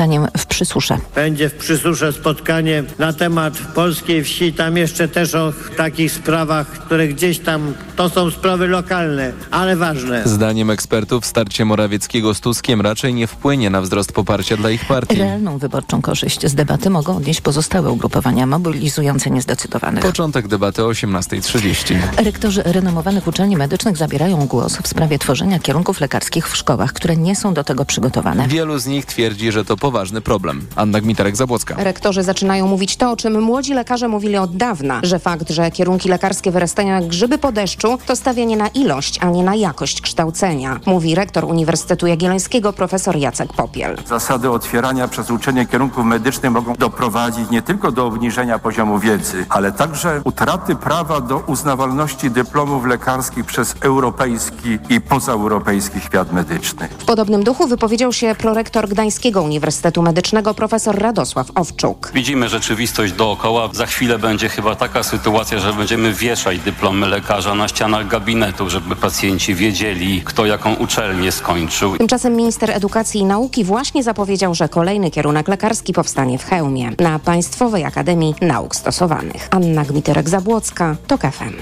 spotkaniem w Przysusze. Będzie w Przysusze spotkanie na temat polskiej wsi. Tam jeszcze też o takich sprawach, które gdzieś tam to są sprawy lokalne, ale ważne. Zdaniem ekspertów starcie Morawieckiego z Tuskiem raczej nie wpłynie na wzrost poparcia dla ich partii. Realną wyborczą korzyść z debaty mogą odnieść pozostałe ugrupowania mobilizujące niezdecydowanych. Początek debaty o 18.30. Rektorzy renomowanych uczelni medycznych zabierają głos w sprawie tworzenia kierunków lekarskich w szkołach, które nie są do tego przygotowane. Wielu z nich twierdzi, że to poważny problem. Anna Gmiterek-Zabłocka. Rektorzy zaczynają mówić to, o czym młodzi lekarze mówili od dawna, że fakt, że kierunki lekarskie wyrastają jak grzyby po deszczu, to stawianie na ilość, a nie na jakość kształcenia, mówi rektor Uniwersytetu Jagiellońskiego profesor Jacek Popiel. Zasady otwierania przez uczenie kierunków medycznych mogą doprowadzić nie tylko do obniżenia poziomu wiedzy, ale także utraty prawa do uznawalności dyplomów lekarskich przez europejski i pozaeuropejski świat medyczny. W podobnym duchu wypowiedział się prorektor Gdańskiego Uniwersytetu Medycznego profesor Radosław Owczuk. Widzimy rzeczywistość dookoła. Za chwilę będzie chyba taka sytuacja, że będziemy wieszać dyplomy lekarza na ścianach gabinetu, żeby pacjenci wiedzieli, kto jaką uczelnię skończył. Tymczasem minister edukacji i nauki właśnie zapowiedział, że kolejny kierunek lekarski powstanie w Chełmie na Państwowej Akademii Nauk Stosowanych. Anna Gmiterek-Zabłocka, TOK FM.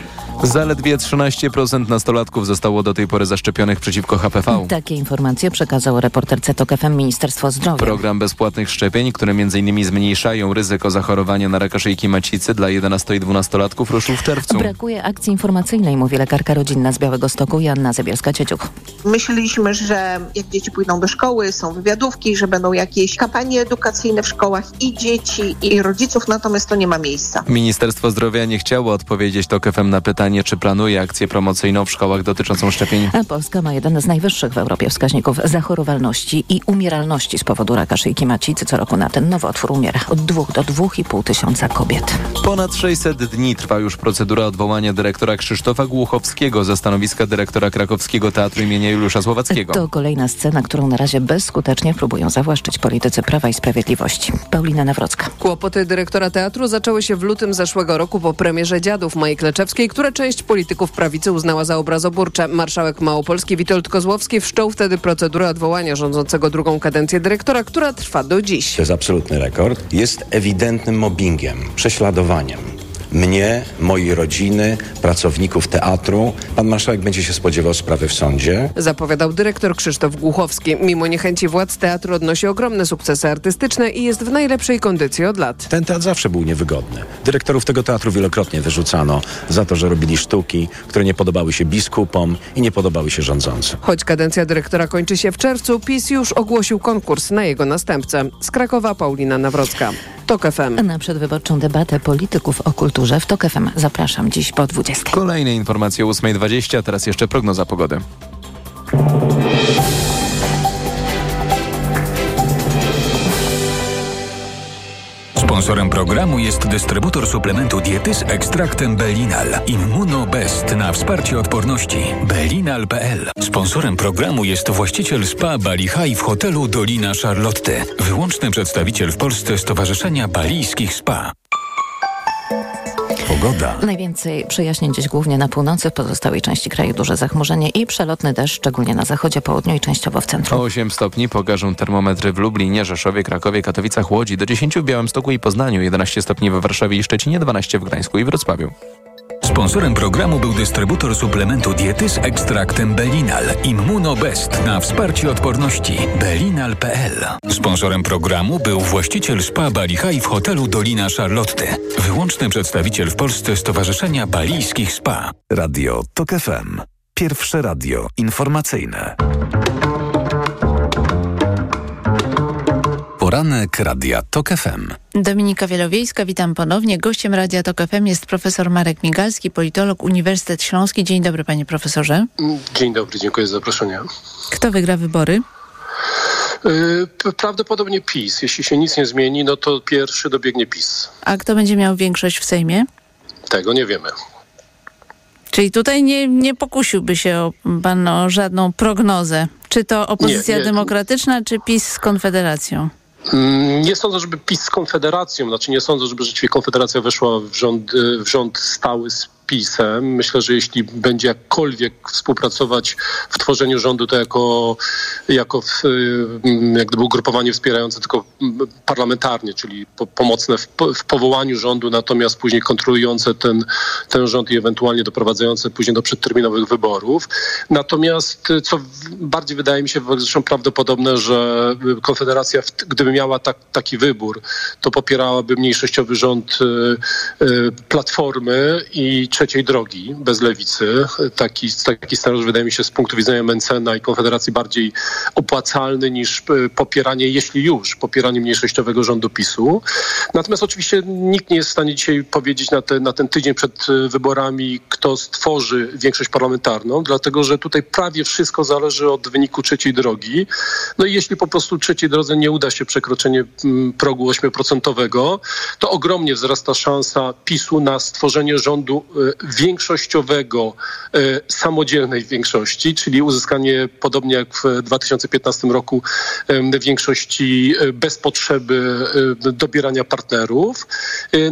Zaledwie 13% nastolatków zostało do tej pory zaszczepionych przeciwko HPV. Takie informacje przekazało reporterce TOK FM Ministerstwo Zdrowia. Program bezpłatnych szczepień, które m.in. zmniejszają ryzyko zachorowania na raka szyjki macicy dla 11 i 12-latków ruszył w czerwcu. Brakuje akcji informacyjnej, mówi lekarka rodzinna z Białego Stoku Janna Zabielska-Cieciuk. Myśleliśmy, że jak dzieci pójdą do szkoły, są wywiadówki, że będą jakieś kampanie edukacyjne w szkołach i dzieci, i rodziców, natomiast to nie ma miejsca. Ministerstwo Zdrowia nie chciało odpowiedzieć TOK FM na pytanie, czy planuje akcję promocyjną w szkołach dotyczącą szczepień. A Polska ma jeden z najwyższych w Europie wskaźników zachorowalności i umieralności z powodu raka szyjki macicy. Co roku na ten nowotwór umiera od 2 do 2,5 tysiąca kobiet. Ponad 600 dni trwa już procedura odwołania dyrektora Krzysztofa Głuchowskiego ze stanowiska dyrektora krakowskiego Teatru imienia Juliusza Słowackiego. To kolejna scena, którą na razie bezskutecznie próbują zawłaszczyć politycy Prawa i Sprawiedliwości. Paulina Nawrocka. Kłopoty dyrektora teatru zaczęły się w lutym zeszłego roku po premierze Dziadów Maji Kleczewskiej, które część polityków prawicy uznała za obrazoburcze. Marszałek Małopolski Witold Kozłowski wszczął wtedy procedurę odwołania rządzącego drugą kadencję dyrektora, która trwa do dziś. To jest absolutny rekord. Jest ewidentnym mobbingiem, prześladowaniem mnie, mojej rodziny, pracowników teatru. Pan marszałek będzie się spodziewał sprawy w sądzie. Zapowiadał dyrektor Krzysztof Głuchowski. Mimo niechęci władz teatru odnosi ogromne sukcesy artystyczne i jest w najlepszej kondycji od lat. Ten teatr zawsze był niewygodny. Dyrektorów tego teatru wielokrotnie wyrzucano za to, że robili sztuki, które nie podobały się biskupom i nie podobały się rządzącym. Choć kadencja dyrektora kończy się w czerwcu, PiS już ogłosił konkurs na jego następcę. Z Krakowa Paulina Nawrocka. TOK FM. Na przedwyborczą debatę polityków o kulturze w TOK FM zapraszam dziś po 20. Kolejne informacje o 8.20, teraz jeszcze prognoza pogody. Sponsorem programu jest dystrybutor suplementu diety z ekstraktem Belinal. Immunobest na wsparcie odporności. Belinal.pl. Sponsorem programu jest właściciel spa Bali High w hotelu Dolina Charlotte. Wyłączny przedstawiciel w Polsce Stowarzyszenia Balijskich Spa. Pogoda. Najwięcej przejaśnień dziś głównie na północy, w pozostałej części kraju duże zachmurzenie i przelotny deszcz, szczególnie na zachodzie, południu i częściowo w centrum. 8 stopni pokażą termometry w Lublinie, Rzeszowie, Krakowie, Katowicach, Łodzi, do 10 w Białymstoku i Poznaniu, 11 stopni we Warszawie i Szczecinie, 12 w Gdańsku i Wrocławiu. Sponsorem programu był dystrybutor suplementu diety z ekstraktem Belinal. Immunobest na wsparcie odporności. Belinal.pl. Sponsorem programu był właściciel spa Bali High w hotelu Dolina Charlotte. Wyłączny przedstawiciel w Polsce Stowarzyszenia Balijskich Spa. Radio TOK FM. Pierwsze radio informacyjne. Poranek Radia TOK FM. Dominika Wielowiejska, witam ponownie. Gościem Radia TOK FM jest profesor Marek Migalski, politolog Uniwersytet Śląski. Dzień dobry panie profesorze. Dzień dobry, dziękuję za zaproszenie. Kto wygra wybory? Yy, prawdopodobnie PiS. Jeśli się nic nie zmieni, no to pierwszy dobiegnie PiS. A kto będzie miał większość w Sejmie? Tego nie wiemy. Czyli tutaj nie, nie pokusiłby się pan o żadną prognozę. Czy to opozycja nie, nie. demokratyczna, czy PiS z Konfederacją? Mm, Nie sądzę, żeby PiS z Konfederacją, znaczy nie sądzę, żeby rzeczywiście Konfederacja weszła w rząd, w rząd stały z PiSem. Myślę, że jeśli będzie jakkolwiek współpracować w tworzeniu rządu, to jako, jako w, jak gdyby ugrupowanie wspierające tylko parlamentarnie, czyli po, pomocne w, w, powołaniu rządu, natomiast później kontrolujące ten, ten rząd i ewentualnie doprowadzające później do przedterminowych wyborów. Natomiast co bardziej wydaje mi się zresztą prawdopodobne, że Konfederacja, gdyby miała tak, taki wybór, to popierałaby mniejszościowy rząd y, y, Platformy i trzeciej drogi bez lewicy. Taki, taki scenariusz wydaje mi się z punktu widzenia Mencena i Konfederacji bardziej opłacalny niż y, popieranie, jeśli już, popieranie mniejszościowego rządu PiSu. Natomiast oczywiście nikt nie jest w stanie dzisiaj powiedzieć na, te, na ten tydzień przed wyborami, kto stworzy większość parlamentarną, dlatego że tutaj prawie wszystko zależy od wyniku trzeciej drogi. No i jeśli po prostu trzeciej drodze nie uda się przekroczenie mm, progu 8%, to ogromnie wzrasta szansa PiSu na stworzenie rządu e, większościowego, e, samodzielnej większości, czyli uzyskanie, podobnie jak w 2015 roku, większości e, bez potrzeby dobierania partnerów.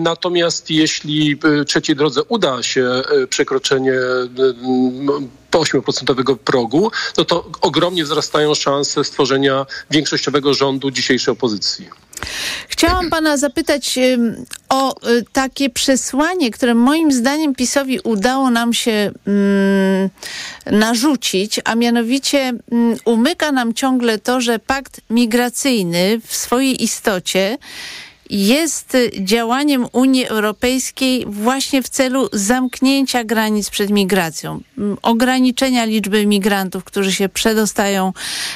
Natomiast jeśli trzeciej drodze uda się przekroczenie po 8% progu, no to ogromnie wzrastają szanse stworzenia większościowego rządu dzisiejszej opozycji. Chciałam pana zapytać o y, takie przesłanie, które moim zdaniem PiSowi udało nam się mm, narzucić, a mianowicie mm, umyka nam ciągle to, że pakt migracyjny w swojej istocie jest działaniem Unii Europejskiej właśnie w celu zamknięcia granic przed migracją, ograniczenia liczby migrantów, którzy się przedostają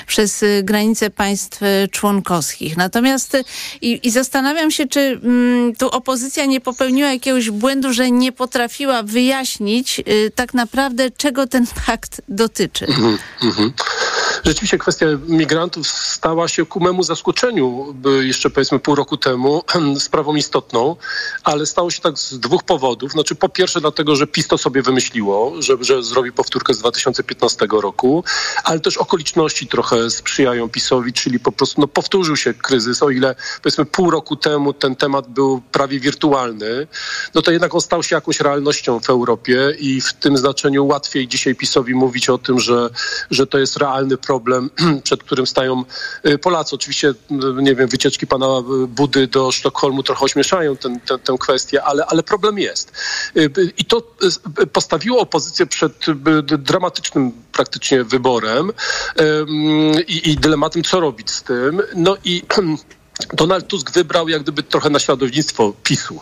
przez y, granice państw y, członkowskich. Natomiast y, i, i zastanawiam się, czy mm, tu opozycja nie popełniła jakiegoś błędu, że nie potrafiła wyjaśnić y, tak naprawdę, czego ten pakt dotyczy. Mm -hmm. Rzeczywiście kwestia migrantów stała się ku memu zaskoczeniu jeszcze powiedzmy pół roku temu sprawą istotną, ale stało się tak z dwóch powodów. Znaczy po pierwsze dlatego, że PiS to sobie wymyśliło, że, że zrobi powtórkę z 2015 roku, ale też okoliczności trochę sprzyjają PiSowi, czyli po prostu no, powtórzył się kryzys, o ile powiedzmy pół roku temu ten temat był prawie wirtualny, no to jednak on stał się jakąś realnością w Europie i w tym znaczeniu łatwiej dzisiaj PiSowi mówić o tym, że, że to jest realny problem, przed którym stają y, Polacy. Oczywiście, nie wiem, wycieczki pana Budy do Sztokholmu trochę ośmieszają ten, ten, tę kwestię, ale, ale problem jest. Y, I to y, postawiło opozycję przed dramatycznym praktycznie wyborem i, i dylematem, co robić z tym. No i Donald Tusk wybrał jak gdyby trochę naśladownictwo PiSu.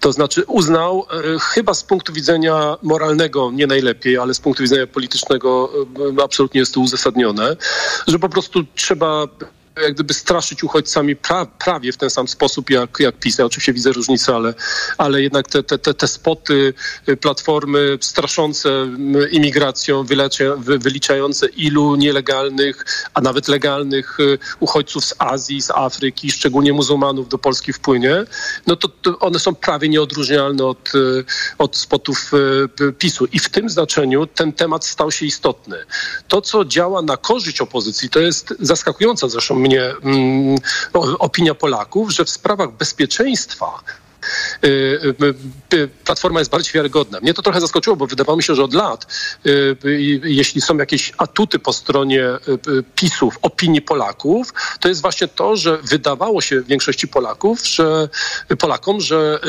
To znaczy uznał, chyba z punktu widzenia moralnego nie najlepiej, ale z punktu widzenia politycznego absolutnie jest to uzasadnione, że po prostu trzeba jak gdyby straszyć uchodźcami pra, prawie w ten sam sposób jak, jak PiS. Ja oczywiście widzę różnice, ale, ale jednak te, te, te, te spoty y, platformy straszące imigracją, wy, wyliczające ilu nielegalnych, a nawet legalnych y, uchodźców z Azji, z Afryki, szczególnie muzułmanów do Polski wpłynie, no to, to one są prawie nieodróżnialne od, y, od spotów PiSu. I w tym znaczeniu ten temat stał się istotny. To, co działa na korzyść opozycji, to jest zaskakująca zresztą mnie mm, opinia Polaków, że w sprawach bezpieczeństwa Platforma jest bardziej wiarygodna. Mnie to trochę zaskoczyło, bo wydawało mi się, że od lat, jeśli są jakieś atuty po stronie PiSu w opinii Polaków, to jest właśnie to, że wydawało się większości Polaków, że Polakom, że,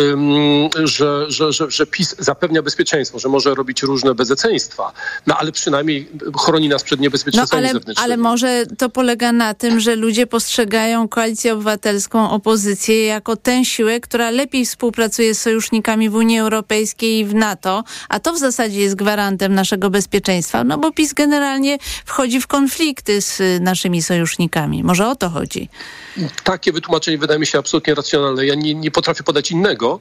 że, że, że, że PiS zapewnia bezpieczeństwo, że może robić różne bezeceństwa, no ale przynajmniej chroni nas przed niebezpieczeństwami no, ale, zewnętrznymi. Ale może to polega na tym, że ludzie postrzegają koalicję obywatelską, opozycję jako tę siłę, która lepiej współpracuje z sojusznikami w Unii Europejskiej i w NATO, a to w zasadzie jest gwarantem naszego bezpieczeństwa, no bo PiS generalnie wchodzi w konflikty z naszymi sojusznikami. Może o to chodzi. Takie wytłumaczenie wydaje mi się absolutnie racjonalne. Ja nie, nie potrafię podać innego,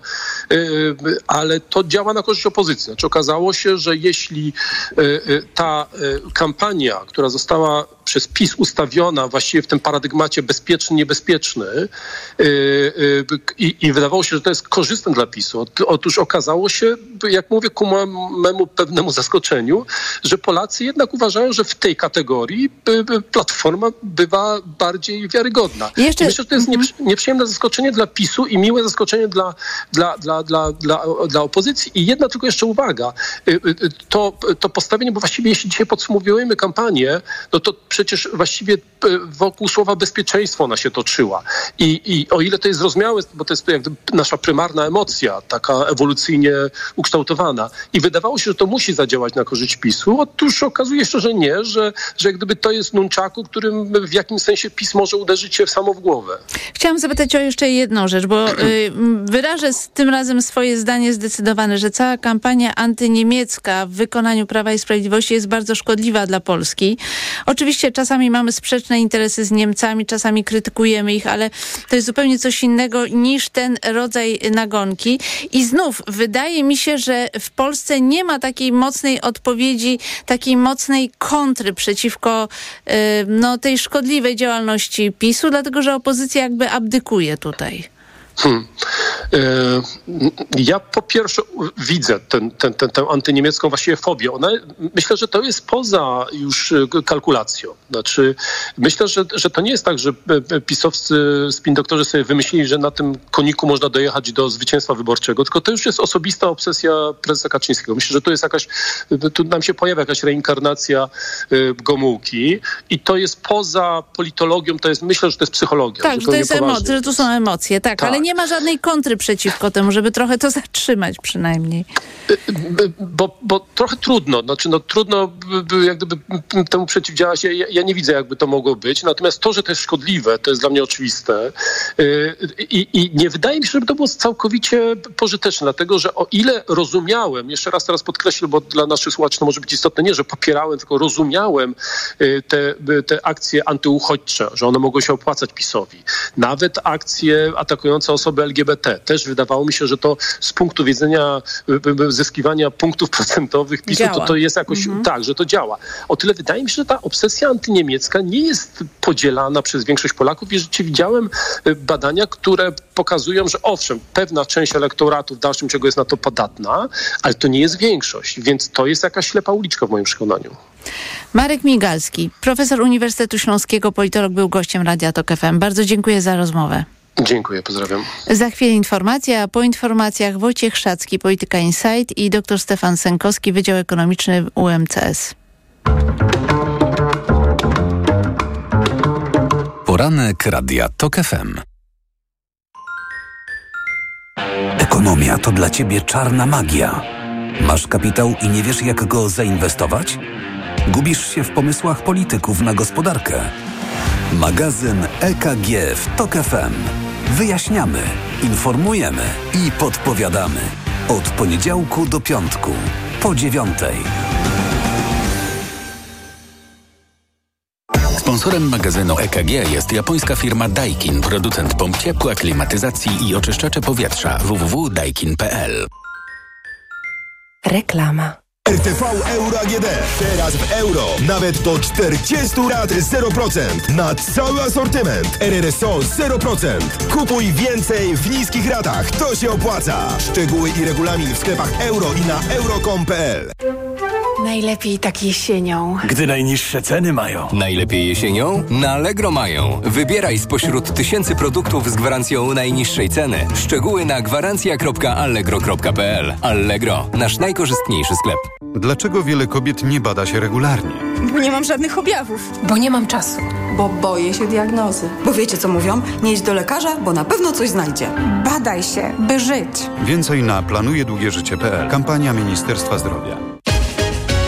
yy, ale to działa na korzyść opozycji. Znaczy okazało się, że jeśli ta kampania, która została przez PiS ustawiona właściwie w tym paradygmacie bezpieczny, niebezpieczny yy, yy, i, i wydawało się, że to jest korzystne dla PiSu. Otóż okazało się, jak mówię, ku memu pewnemu zaskoczeniu, że Polacy jednak uważają, że w tej kategorii Platforma bywa bardziej wiarygodna. Jeszcze... myślę, że to jest mhm. nieprzyjemne zaskoczenie dla PiSu i miłe zaskoczenie dla, dla, dla, dla, dla, dla opozycji. I jedna tylko jeszcze uwaga. To, to postawienie, bo właściwie jeśli dzisiaj podsumowujemy kampanię, no to przecież właściwie wokół słowa bezpieczeństwo ona się toczyła. I, i o ile to jest zrozumiałe, bo to jest nasza prymarna emocja, taka ewolucyjnie ukształtowana. I wydawało się, że to musi zadziałać na korzyść PiSu. Otóż okazuje się, że nie, że, że jak gdyby to jest nunczaku, którym w jakimś sensie PiS może uderzyć się w samo w głowę. Chciałam zapytać o jeszcze jedną rzecz, bo y, wyrażę z tym razem swoje zdanie zdecydowane, że cała kampania antyniemiecka w wykonaniu Prawa i Sprawiedliwości jest bardzo szkodliwa dla Polski. Oczywiście czasami mamy sprzeczne interesy z Niemcami, czasami krytykujemy ich, ale to jest zupełnie coś innego niż ten rodzaj nagonki. I znów wydaje mi się, że w Polsce nie ma takiej mocnej odpowiedzi, takiej mocnej kontry przeciwko y, no, tej szkodliwej działalności PiSu, dlatego że opozycja jakby abdykuje tutaj. Hmm. E, ja po pierwsze widzę ten, ten, ten, tę antyniemiecką właściwie fobię. Ona, myślę, że to jest poza już e, kalkulacją. Znaczy, myślę, że, że to nie jest tak, że e, pisowcy spin-doktorzy sobie wymyślili, że na tym koniku można dojechać do zwycięstwa wyborczego, tylko to już jest osobista obsesja prezesa Kaczyńskiego. Myślę, że to jest jakaś, tu nam się pojawia jakaś reinkarnacja Gomułki i to jest poza politologią, to jest, myślę, że to jest psychologia. Tak, że to jest emocja, że tu są emocje, tak, tak. ale nie ma żadnej kontry przeciwko temu, żeby trochę to zatrzymać przynajmniej. Bo, bo trochę trudno, znaczy no trudno jak gdyby temu przeciwdziałać. Ja, ja nie widzę, jakby to mogło być. Natomiast to, że to jest szkodliwe, to jest dla mnie oczywiste. Y, I, i nie wydaje mi się, żeby to było całkowicie pożyteczne, dlatego że o ile rozumiałem, jeszcze raz teraz podkreślę, bo dla naszych słuchaczy to może być istotne, nie, że popierałem, tylko rozumiałem y, te, te akcje antyuchodźcze, że one mogą się opłacać PiSowi. Nawet akcje atakujące osoby LGBT. Też wydawało mi się, że to z punktu widzenia y, zyskiwania punktów procentowych PiSu, to, to jest jakoś mhm. tak, że to działa. O tyle wydaje mi się, że ta obsesja antyniemiecka nie jest podzielana przez większość Polaków i rzeczywiście widziałem y, badania, które pokazują, że owszem, pewna część elektoratu w dalszym ciągu jest na to podatna, ale to nie jest większość, więc to jest jakaś ślepa uliczka w moim przekonaniu. Marek Migalski, profesor Uniwersytetu Śląskiego, politolog, był gościem Radia Tok FM. Bardzo dziękuję za rozmowę. Dziękuję, pozdrawiam. Za chwilę informacja, a po informacjach Wojciech Szacki, Polityka Insight i dr Stefan Sękowski, Wydział Ekonomiczny UMCS. Poranek Radia TOK FM. Ekonomia to dla Ciebie czarna magia. Masz kapitał i nie wiesz jak go zainwestować? Gubisz się w pomysłach polityków na gospodarkę? Magazyn EKG w TOK FM. Wyjaśniamy, informujemy i podpowiadamy. Od poniedziałku do piątku, po dziewiątej. Sponsorem magazynu EKG jest japońska firma Daikin, producent pomp ciepła, klimatyzacji i oczyszczacze powietrza www.daikin.pl. Reklama. RTV Euro AGD. Teraz w euro. Nawet do 40 lat 0%. Na cały asortyment. RRSO 0%. Kupuj więcej w niskich ratach. To się opłaca. Szczegóły i regulamin w sklepach euro i na euro.com.pl Najlepiej tak jesienią. Gdy najniższe ceny mają. Najlepiej jesienią? Na Allegro mają. Wybieraj spośród tysięcy produktów z gwarancją najniższej ceny. Szczegóły na gwarancja.allegro.pl Allegro. Nasz najkorzystniejszy sklep. Dlaczego wiele kobiet nie bada się regularnie? Bo nie mam żadnych objawów. Bo nie mam czasu. Bo boję się diagnozy. Bo wiecie co mówią? Nie idź do lekarza, bo na pewno coś znajdzie. Badaj się, by żyć. Więcej na planujedługieżycie.pl. Kampania Ministerstwa Zdrowia.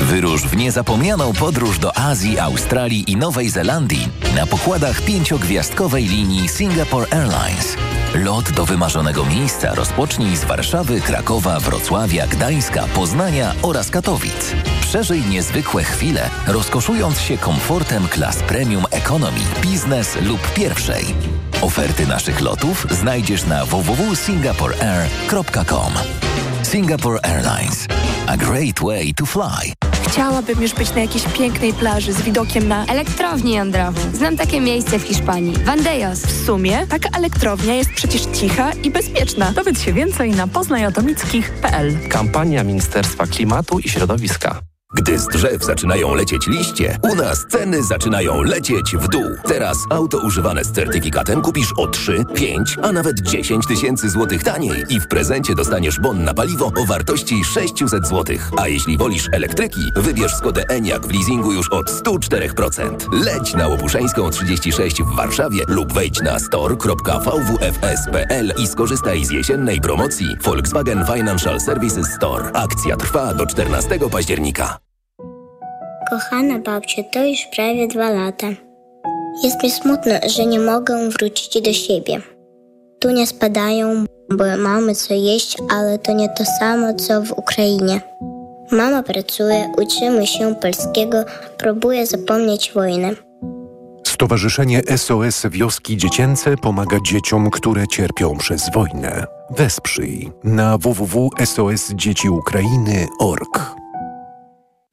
Wyrusz w niezapomnianą podróż do Azji, Australii i Nowej Zelandii na pokładach pięciogwiazdkowej linii Singapore Airlines. Lot do wymarzonego miejsca rozpocznij z Warszawy, Krakowa, Wrocławia, Gdańska, Poznania oraz Katowic. Przeżyj niezwykłe chwile, rozkoszując się komfortem klas premium economy, biznes lub pierwszej. Oferty naszych lotów znajdziesz na www.singaporeair.com. Singapore Airlines. A great way to fly. Chciałabym już być na jakiejś pięknej plaży z widokiem na elektrownię jądrową. Znam takie miejsce w Hiszpanii. Vandejos. W sumie taka elektrownia jest przecież cicha i bezpieczna. Dowiedz się więcej na poznajatomickich.pl. Kampania Ministerstwa Klimatu i Środowiska. Gdy z drzew zaczynają lecieć liście, u nas ceny zaczynają lecieć w dół. Teraz auto używane z certyfikatem kupisz o 3, 5, a nawet 10 tysięcy złotych taniej i w prezencie dostaniesz bon na paliwo o wartości 600 złotych. A jeśli wolisz elektryki, wybierz Skodę Enyaq w leasingu już od 104%. Leć na Łopuszeńską 36 w Warszawie lub wejdź na store.vwfs.pl i skorzystaj z jesiennej promocji Volkswagen Financial Services Store. Akcja trwa do 14 października. Kochana babciu, to już prawie dwa lata. Jest mi smutno, że nie mogę wrócić do siebie. Tu nie spadają, bo mamy co jeść, ale to nie to samo, co w Ukrainie. Mama pracuje, uczymy się polskiego, próbuje zapomnieć wojnę. Stowarzyszenie SOS Wioski Dziecięce pomaga dzieciom, które cierpią przez wojnę. Wesprzyj na www.sosdzieciukrainy.org.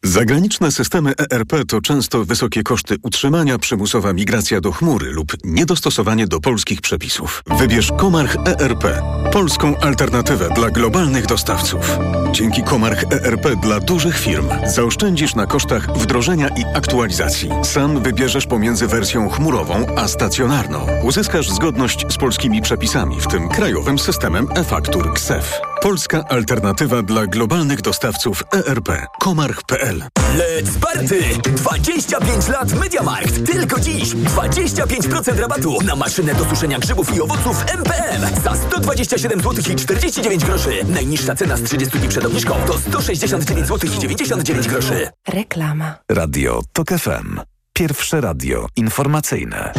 Zagraniczne systemy ERP to często wysokie koszty utrzymania, przymusowa migracja do chmury lub niedostosowanie do polskich przepisów. Wybierz Komarch ERP, polską alternatywę dla globalnych dostawców. Dzięki Komarch ERP dla dużych firm zaoszczędzisz na kosztach wdrożenia i aktualizacji. Sam wybierzesz pomiędzy wersją chmurową a stacjonarną. Uzyskasz zgodność z polskimi przepisami, w tym krajowym systemem e-faktur KSEF. Polska alternatywa dla globalnych dostawców ERP. Komarch.pl Let's party! 25 lat MediaMarkt. Tylko dziś 25% rabatu na maszynę do suszenia grzybów i owoców MPM za 127 zł i 49 groszy. Najniższa cena z 30 dni przed obniżką to 169 zł i 99 groszy. Reklama. Radio TOK FM. Pierwsze radio informacyjne.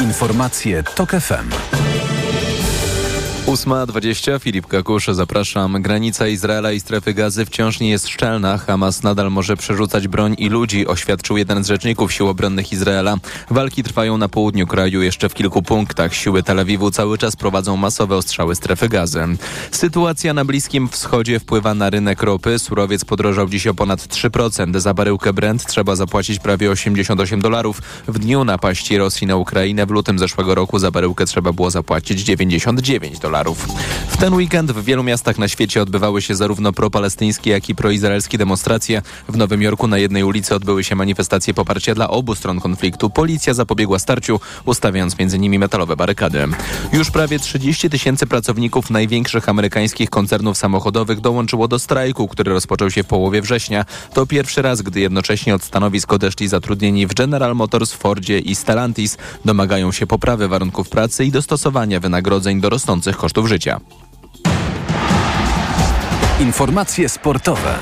Informacje TOK FM. 8.20, Filip Kakusz, zapraszam. Granica Izraela i strefy gazy wciąż nie jest szczelna. Hamas nadal może przerzucać broń i ludzi, oświadczył jeden z rzeczników sił obronnych Izraela. Walki trwają na południu kraju, jeszcze w kilku punktach. Siły Tel Awiwu cały czas prowadzą masowe ostrzały strefy gazy. Sytuacja na Bliskim Wschodzie wpływa na rynek ropy. Surowiec podrożał dziś o ponad 3%. Za baryłkę Brent trzeba zapłacić prawie 88 dolarów. W dniu napaści Rosji na Ukrainę w lutym zeszłego roku za baryłkę trzeba było zapłacić 99 dolarów. W ten weekend w wielu miastach na świecie odbywały się zarówno propalestyńskie, jak i proizraelskie demonstracje. W Nowym Jorku na jednej ulicy odbyły się manifestacje poparcia dla obu stron konfliktu. Policja zapobiegła starciu, ustawiając między nimi metalowe barykady. Już prawie 30 tysięcy pracowników największych amerykańskich koncernów samochodowych dołączyło do strajku, który rozpoczął się w połowie września. To pierwszy raz, gdy jednocześnie od stanowisk odeszli zatrudnieni w General Motors, Fordzie i Stellantis. Domagają się poprawy warunków pracy i dostosowania wynagrodzeń do rosnących kosztów kosztów życia. Informacje sportowe.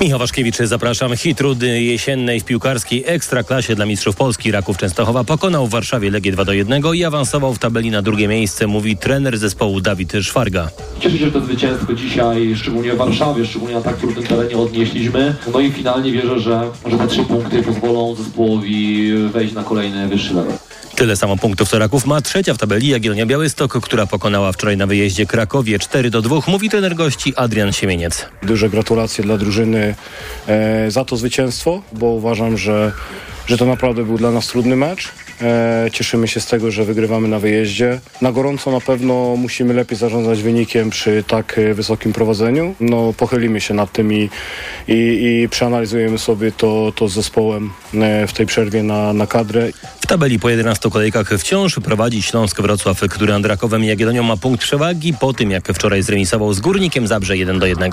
Michał Waszkiewicz, zapraszam. Hit rudy jesiennej w piłkarskiej ekstraklasie dla mistrzów Polski. Raków Częstochowa pokonał w Warszawie Legię 2 do 1 i awansował w tabeli na drugie miejsce, mówi trener zespołu Dawid Szwarga. Cieszę się, że to zwycięstwo dzisiaj, szczególnie w Warszawie, szczególnie na tak trudnym terenie odnieśliśmy. No i finalnie wierzę, że, że te trzy punkty pozwolą zespołowi wejść na kolejny wyższy level. Tyle samo punktów co Raków ma trzecia w tabeli Jagiellonia Białystok, która pokonała wczoraj na wyjeździe Krakowie 4 do 2, mówi trener gości Adrian Siemieniec. Duże gratulacje dla drużyny e, za to zwycięstwo, bo uważam, że, że to naprawdę był dla nas trudny mecz. E, cieszymy się z tego, że wygrywamy na wyjeździe. Na gorąco na pewno musimy lepiej zarządzać wynikiem przy tak e, wysokim prowadzeniu. No, pochylimy się nad tym i, i, i przeanalizujemy sobie to, to z zespołem e, w tej przerwie na, na kadrę. W tabeli po 11 kolejkach wciąż prowadzi Śląsk Wrocław, który Andrakowem i Jagiellonią ma punkt przewagi po tym, jak wczoraj zremisował z Górnikiem Zabrze 1 do 1.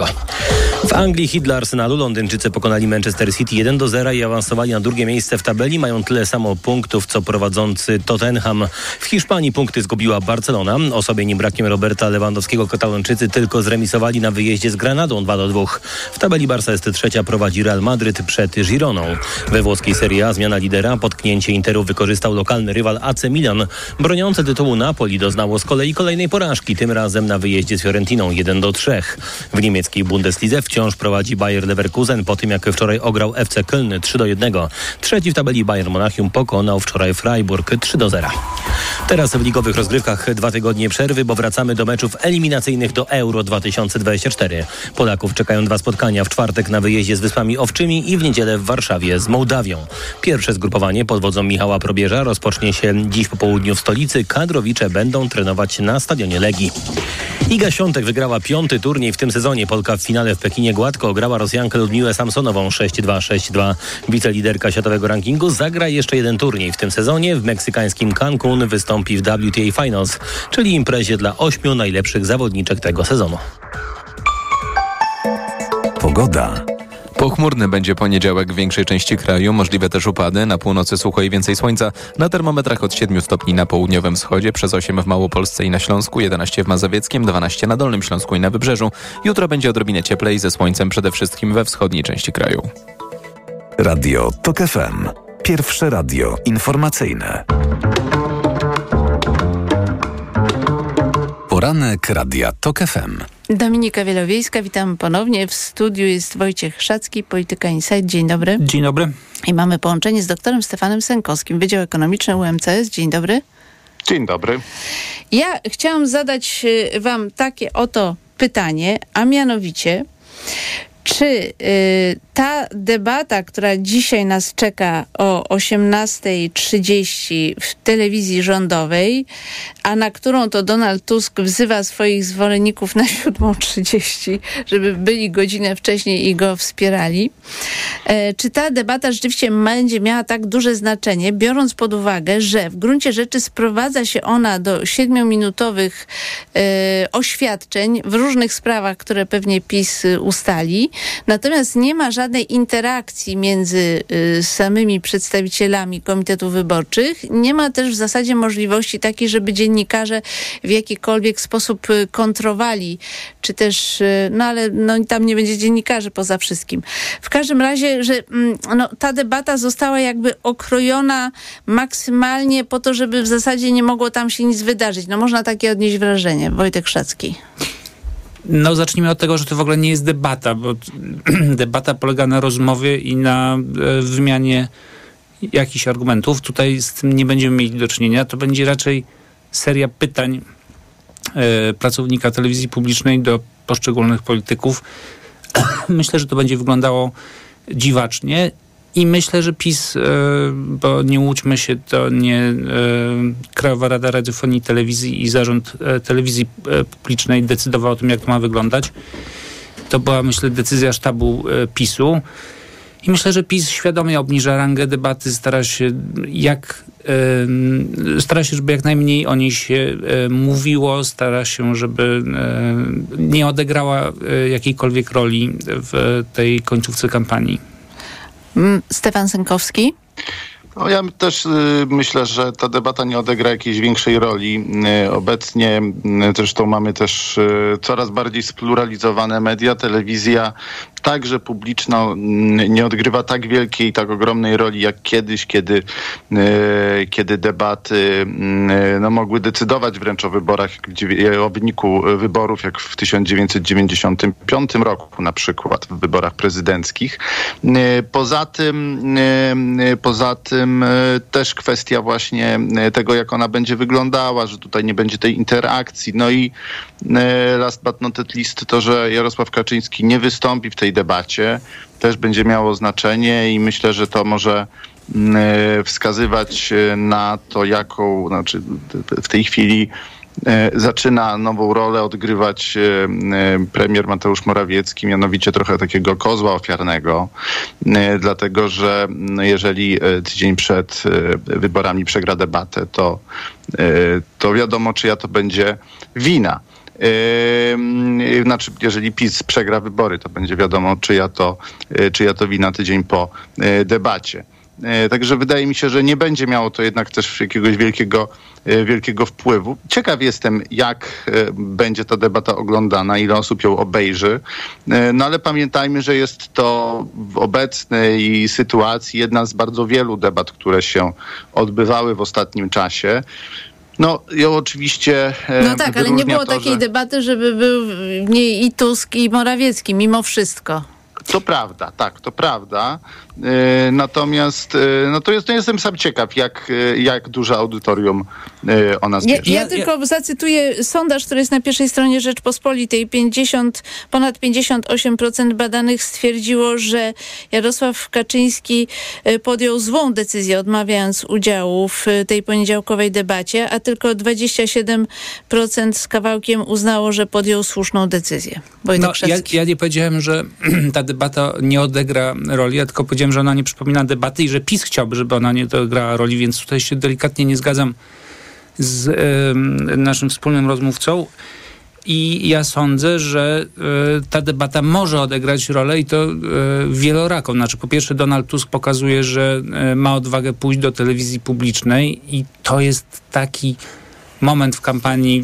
W Anglii hit dla Arsenalu Londyńczycy pokonali Manchester City 1 do 0 i awansowali na drugie miejsce w tabeli. Mają tyle samo punktów, co prowadzący Tottenham. W Hiszpanii punkty zgubiła Barcelona. Nim brakiem Roberta Lewandowskiego Katalończycy tylko zremisowali na wyjeździe z Granadą 2 do 2. W tabeli Barca jest trzecia, prowadzi Real Madryt przed Gironą. We włoskiej Serie A zmiana lidera, potknięcie Interu wykorzystał lokalny rywal AC Milan. Broniące tytułu Napoli doznało z kolei kolejnej porażki, tym razem na wyjeździe z Fiorentiną 1 do 3. W niemieckiej Bundeslidze wciąż prowadzi Bayer Leverkusen po tym jak wczoraj ograł FC Köln 3 do 1. Trzeci w tabeli Bayern Monachium pokonał wczoraj Freiburg 3 do 0. Teraz w ligowych rozgrywkach dwa tygodnie przerwy, bo wracamy do meczów eliminacyjnych do Euro 2024. Polaków czekają dwa spotkania w czwartek na wyjeździe z Wyspami Owczymi i w niedzielę w Warszawie z Mołdawią. Pierwsze zgrupowanie pod wodzą Michała Probierza rozpocznie się dziś po południu w stolicy. Kadrowicze będą trenować na stadionie Legii. Iga Świątek wygrała piąty turniej w tym sezonie. Polka w finale w Pekinie gładko ograła Rosjankę Ludmiłę Samsonową 6-2-6-2. Wiceliderka światowego rankingu zagra jeszcze jeden turniej w tym sezonie. W meksykańskim Cancun wystąpi w WTA Finals, czyli imprezie dla ośmiu najlepszych zawodniczek tego sezonu. Pogoda. Pochmurny będzie poniedziałek w większej części kraju, możliwe też upady, na północy sucho i więcej słońca, na termometrach od 7 stopni na południowym wschodzie, przez 8 w Małopolsce i na Śląsku, 11 w Mazowieckiem, 12 na Dolnym Śląsku i na Wybrzeżu. Jutro będzie odrobinę cieplej ze słońcem przede wszystkim we wschodniej części kraju. Radio TOK FM. Pierwsze radio informacyjne. Poranek Radia TOK FM. Dominika Wielowiejska, witam ponownie. W studiu jest Wojciech Szacki, Polityka Insight. Dzień dobry. Dzień dobry. I mamy połączenie z doktorem Stefanem Sękowskim, Wydział Ekonomiczny UMCS. Dzień dobry. Dzień dobry. Ja chciałam zadać y, wam takie oto pytanie, a mianowicie, czy y, ta debata, która dzisiaj nas czeka o 18.30 w telewizji rządowej, a na którą to Donald Tusk wzywa swoich zwolenników na 7.30, żeby byli godzinę wcześniej i go wspierali, e, czy ta debata rzeczywiście będzie miała tak duże znaczenie, biorąc pod uwagę, że w gruncie rzeczy sprowadza się ona do siedmiominutowych e, oświadczeń w różnych sprawach, które pewnie PiS ustali, natomiast nie ma żadnej interakcji między y, samymi przedstawicielami komitetów wyborczych. Nie ma też w zasadzie możliwości takiej, żeby dziennikarze w jakikolwiek sposób y, kontrowali, czy też, y, no ale no, tam nie będzie dziennikarzy poza wszystkim. W każdym razie, że mm, no, ta debata została jakby okrojona maksymalnie po to, żeby w zasadzie nie mogło tam się nic wydarzyć. No można takie odnieść wrażenie. Wojtek Szacki. No zacznijmy od tego, że to w ogóle nie jest debata, bo debata polega na rozmowie i na e, wymianie jakichś argumentów. Tutaj z tym nie będziemy mieli do czynienia. To będzie raczej seria pytań e, pracownika telewizji publicznej do poszczególnych polityków. Myślę, że to będzie wyglądało dziwacznie i myślę, że PiS, e, bo nie łudźmy się, to nie e, Krajowa Rada Radiofonii i Telewizji i Zarząd e, Telewizji Publicznej decydował o tym, jak to ma wyglądać. To była, myślę, decyzja sztabu PiSu. I myślę, że PiS świadomie obniża rangę debaty, stara się jak stara się, żeby jak najmniej o niej się mówiło, stara się, żeby nie odegrała jakiejkolwiek roli w tej końcówce kampanii. Stefan Sękowski. No ja też y, myślę, że ta debata nie odegra jakiejś większej roli. Y, obecnie y, zresztą mamy też coraz bardziej spluralizowane media, telewizja także publiczna mm, nie odgrywa tak wielkiej tak ogromnej roli jak kiedyś, kiedy, e, kiedy debaty mm, no, mogły decydować wręcz o wyborach, o wyniku wyborów, jak w 1995 roku na przykład w wyborach prezydenckich. E, poza tym, e, poza tym też kwestia właśnie tego, jak ona będzie wyglądała, że tutaj nie będzie tej interakcji. No i last but not least to, że Jarosław Kaczyński nie wystąpi w tej debacie też będzie miało znaczenie i myślę, że to może mm, e, wskazywać e, na to, jaką, znaczy w tej chwili e, zaczyna nową rolę odgrywać premier Mateusz Morawiecki, mianowicie trochę takiego kozła ofiarnego, dlatego że jeżeli tydzień przed wyborami przegra debatę, to, to wiadomo, czyja to będzie wina. Yy, znaczy, jeżeli PiS przegra wybory, to będzie wiadomo, czyja to, yy, czyja to wina tydzień po yy, debacie. Także wydaje mi się, że nie będzie miało to jednak też jakiegoś wielkiego, wielkiego wpływu. Ciekaw jestem, jak będzie ta debata oglądana, ile osób ją obejrzy. No ale pamiętajmy, że jest to w obecnej sytuacji jedna z bardzo wielu debat, które się odbywały w ostatnim czasie. No, ją oczywiście. E, no tak, ale nie było to, takiej że... debaty, żeby był w niej i Tusk, i Morawiecki, mimo wszystko. To prawda, tak, to prawda. E, natomiast e, no to jest, to jestem sam ciekaw, jak, e, jak duże audytorium ona zbierze. Ja, ja tylko zacytuję sondaż, który jest na pierwszej stronie Rzeczpospolitej. 50, ponad 58% badanych stwierdziło, że Jarosław Kaczyński podjął złą decyzję, odmawiając udziału w tej poniedziałkowej debacie, a tylko 27% z kawałkiem uznało, że podjął słuszną decyzję. no, ja, ja nie powiedziałem, że ta debata nie odegra roli, ja tylko powiedziałem, że ona nie przypomina debaty i że PiS chciałby, żeby ona nie grała roli, więc tutaj się delikatnie nie zgadzam z y, naszym wspólnym rozmówcą. I ja sądzę, że y, ta debata może odegrać rolę i to y, wieloraką. Znaczy, po pierwsze, Donald Tusk pokazuje, że y, ma odwagę pójść do telewizji publicznej i to jest taki moment w kampanii,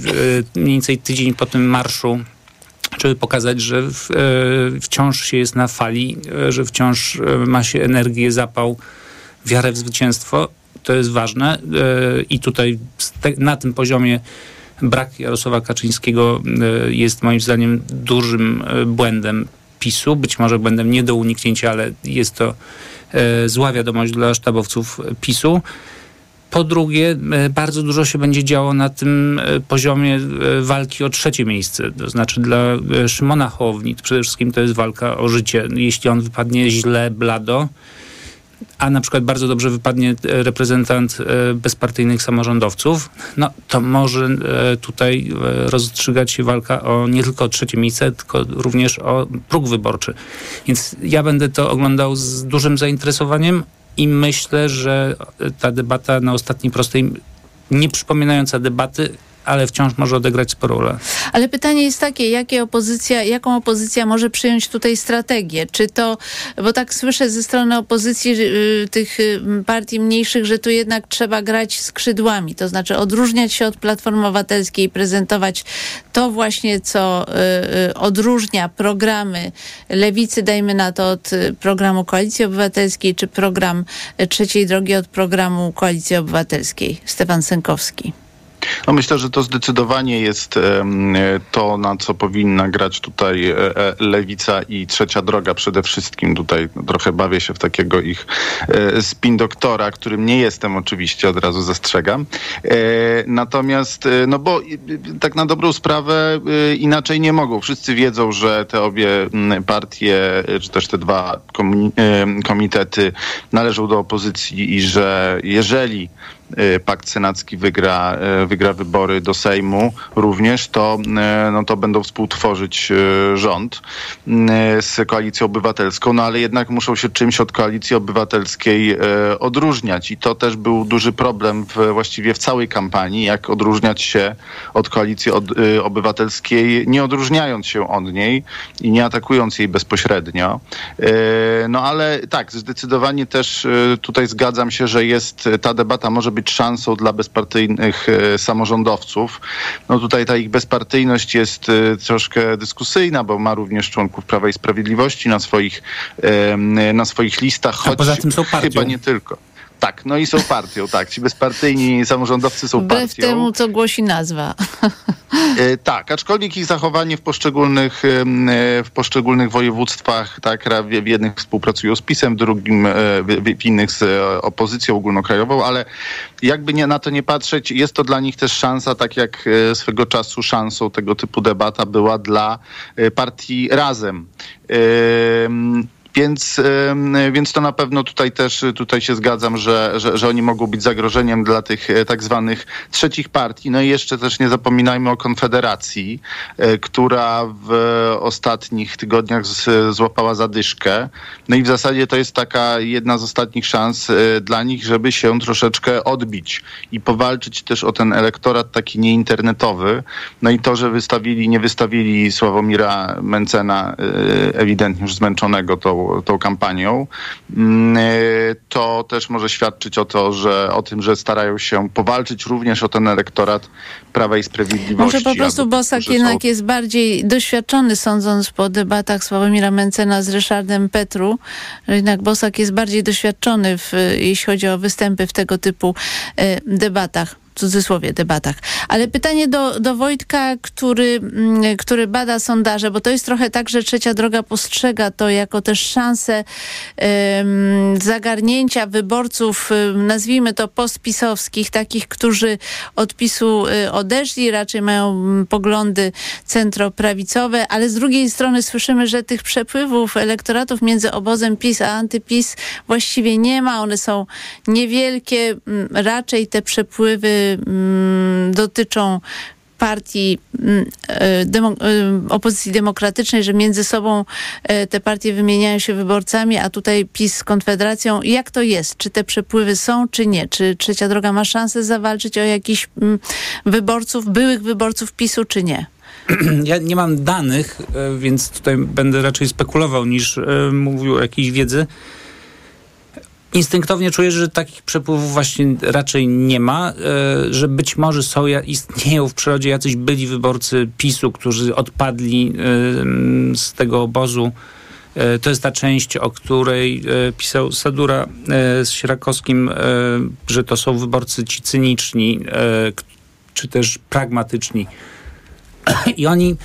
mniej więcej tydzień po tym marszu żeby pokazać, że w, e, wciąż się jest na fali, e, że wciąż e, ma się energię, zapał, wiarę w zwycięstwo. To jest ważne i tutaj na tym poziomie brak Jarosława Kaczyńskiego jest moim zdaniem dużym błędem PiSu, być może błędem nie do uniknięcia, ale jest to zła wiadomość dla sztabowców PiSu. Po drugie, e, bardzo dużo się będzie działo na tym e, poziomie e, walki o trzecie miejsce. To znaczy dla Szymona Hołowni przede wszystkim to jest walka o życie. Jeśli on wypadnie źle, blado, a na przykład bardzo dobrze wypadnie reprezentant bezpartyjnych samorządowców, no to może tutaj rozstrzygać się walka o nie tylko o trzecie miejsce, tylko również o próg wyborczy. Więc ja będę to oglądał z dużym zainteresowaniem, i myślę, że ta debata na ostatniej prostej, nie przypominająca debaty, ale wciąż może odegrać sporą rolę. Ale pytanie jest takie, jakie opozycja, jaką opozycja może przyjąć tutaj strategię? Czy to, bo tak słyszę ze strony opozycji y, tych y, partii mniejszych, że tu jednak trzeba grać skrzydłami, to znaczy odróżniać się od Platformy Obywatelskiej i prezentować to właśnie, co y, odróżnia programy Lewicy, dajmy na to, od programu Koalicji Obywatelskiej, czy program Trzeciej Drogi od programu Koalicji Obywatelskiej. Stefan Sękowski. No myślę, że to zdecydowanie jest to, na co powinna grać tutaj e, e, lewica i trzecia droga przede wszystkim. Tutaj trochę bawię się w takiego ich e, spin doktora, którym nie jestem oczywiście, od razu zastrzegam. Natomiast, no bo tak na dobrą sprawę inaczej nie mogą. Wszyscy wiedzą, że te obie partie, czy też te dwa komitety należą do opozycji i że jeżeli pakt senacki wygra, y, wygra wybory do Sejmu również, to, y, no to będą współtworzyć rząd z koalicją obywatelską, no ale jednak muszą się czymś od koalicji obywatelskiej odróżniać i to też był duży problem w, właściwie w całej kampanii, jak odróżniać się od koalicji od, obywatelskiej, nie odróżniając się od niej i nie atakując jej bezpośrednio. No ale tak, zdecydowanie też tutaj zgadzam się, że jest ta debata może być być szansą dla bezpartyjnych e, samorządowców. No tutaj ta ich bezpartyjność jest e, troszkę dyskusyjna, bo ma również członków Prawa i Sprawiedliwości na swoich, na swoich listach, choć A poza tym są partią. chyba nie tylko. Tak, no i są partią, tak. Ci bezpartyjni samorządowcy są Wbrew partią. temu, co głosi nazwa. E, tak, aczkolwiek ich zachowanie w poszczególnych, e, w poszczególnych województwach, tak, w jednych współpracują z PiSem, w drugim, e, w innych z opozycją ogólnokrajową, ale jakby nie, na to nie patrzeć, jest to dla nich też szansa, tak jak swego czasu szansą tego typu debata była dla partii Razem. Więc, więc to na pewno tutaj też tutaj się zgadzam, że, że, że oni mogą być zagrożeniem dla tych e, tak zwanych trzecich partii. No i jeszcze też nie zapominajmy o Konfederacji, e, która w ostatnich tygodniach złapała zadyszkę. No i w zasadzie to jest taka jedna z ostatnich szans e, dla nich, żeby się troszeczkę odbić i powalczyć też o ten elektorat taki nieinternetowy. No i to, że wystawili, nie wystawili Sławomira Mencena ewidentnie już zmęczonego tą tą, kampanią, mm, y, to też może świadczyć o, to, że, o tym, że starają się powalczyć również o ten elektorat Prawa i Sprawiedliwości. Może po prostu Bosak jednak są... jest bardziej doświadczony, sądząc po debatach Sławomira Mencena z Ryszardem Petru. Jednak Bosak jest bardziej doświadczony, w, jeśli chodzi o występy w tego typu y, debatach cudzysłowie debatach. Ale pytanie do, do Wojtka, który, mm, który bada sondaże, bo to jest trochę tak, że Trzecia Droga postrzega to jako też szansę um, zagarnięcia wyborców, nazwijmy to postpisowskich, takich, którzy od PiSu y, odeszli, raczej mają um, poglądy centroprawicowe, ale z drugiej strony słyszymy, że tych przepływów elektoratów między obozem PiS a antyPiS właściwie nie ma. One są niewielkie. Mm, raczej te przepływy mm, dotyczą partii mm, e, demo, e, opozycji demokratycznej, że między sobą e, te partie wymieniają się wyborcami, a tutaj PiS z Konfederacją. Jak to jest? Czy te przepływy są, czy nie? Czy Trzecia Droga ma szansę zawalczyć o jakichś wyborców, byłych wyborców PiSu, czy nie? Ja nie mam danych, więc tutaj będę raczej spekulował niż mówił o jakiejś wiedzy. Instynktownie czuję, że takich przepływów właśnie raczej nie ma, e, że być może są, istnieją w przyrodzie jacyś byli wyborcy PiSu, którzy odpadli e, z tego obozu. E, to jest ta część, o której pisał Sadura z Sierakowskim, że to są wyborcy ci cyniczni, czy też pragmatyczni. I oni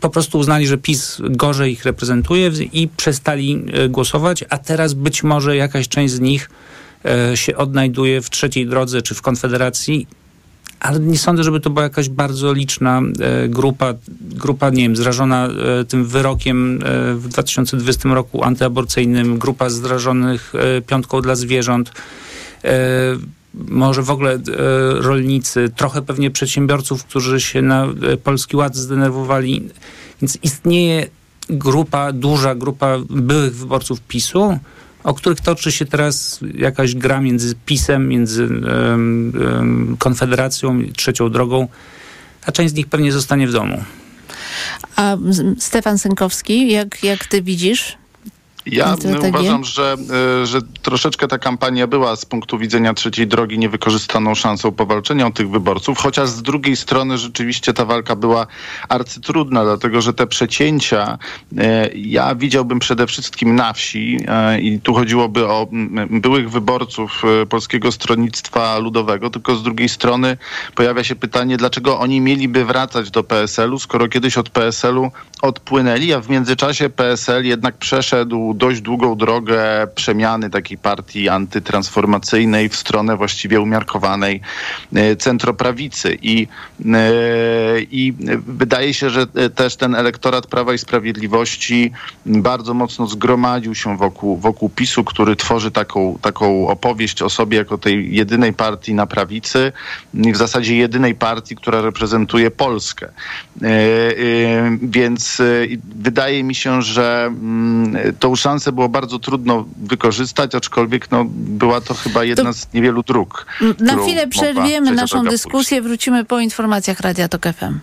po prostu uznali, że PiS gorzej ich reprezentuje i przestali e, głosować, a teraz być może jakaś część z nich e, się odnajduje w trzeciej drodze czy w Konfederacji, ale nie sądzę, żeby to była jakaś bardzo liczna e, grupa, grupa, nie wiem, zrażona tym wyrokiem w 2020 roku antyaborcyjnym, grupa zrażonych piątką dla zwierząt może w ogóle e, rolnicy, trochę pewnie przedsiębiorców, którzy się na e, Polski Ład zdenerwowali. Więc istnieje grupa, duża grupa byłych wyborców PiSu, o których toczy się teraz jakaś gra między PiSem, między Konfederacją, trzecią drogą, a część z nich pewnie zostanie w domu. A Stefan Sękowski, jak, jak ty widzisz ja uważam, że, e, że troszeczkę ta kampania była z punktu widzenia trzeciej drogi niewykorzystaną szansą powalczenia o tych wyborców, chociaż z drugiej strony rzeczywiście ta walka była arcytrudna, dlatego że te przecięcia e, ja widziałbym przede wszystkim na wsi e, i tu chodziłoby o byłych wyborców Polskiego Stronnictwa Ludowego, tylko z drugiej strony pojawia się pytanie, dlaczego oni mieliby wracać do PSL-u, skoro kiedyś od PSL-u odpłynęli, a w międzyczasie PSL jednak przeszedł dość długą drogę przemiany takiej partii antytransformacyjnej w stronę właściwie umiarkowanej e, centroprawicy. I, e, I wydaje się, że też ten elektorat Prawa i Sprawiedliwości bardzo mocno zgromadził się wokół, wokół PiSu, który tworzy taką, taką opowieść o sobie jako tej jedynej partii na prawicy i w zasadzie jedynej partii, która reprezentuje Polskę. E, więc wydaje mi się, że mm, tą szansę było bardzo trudno wykorzystać, aczkolwiek no, była to chyba jedna to z niewielu dróg. Na chwilę przerwiemy naszą dyskusję, pójść. wrócimy po informacjach Radia Tok FM.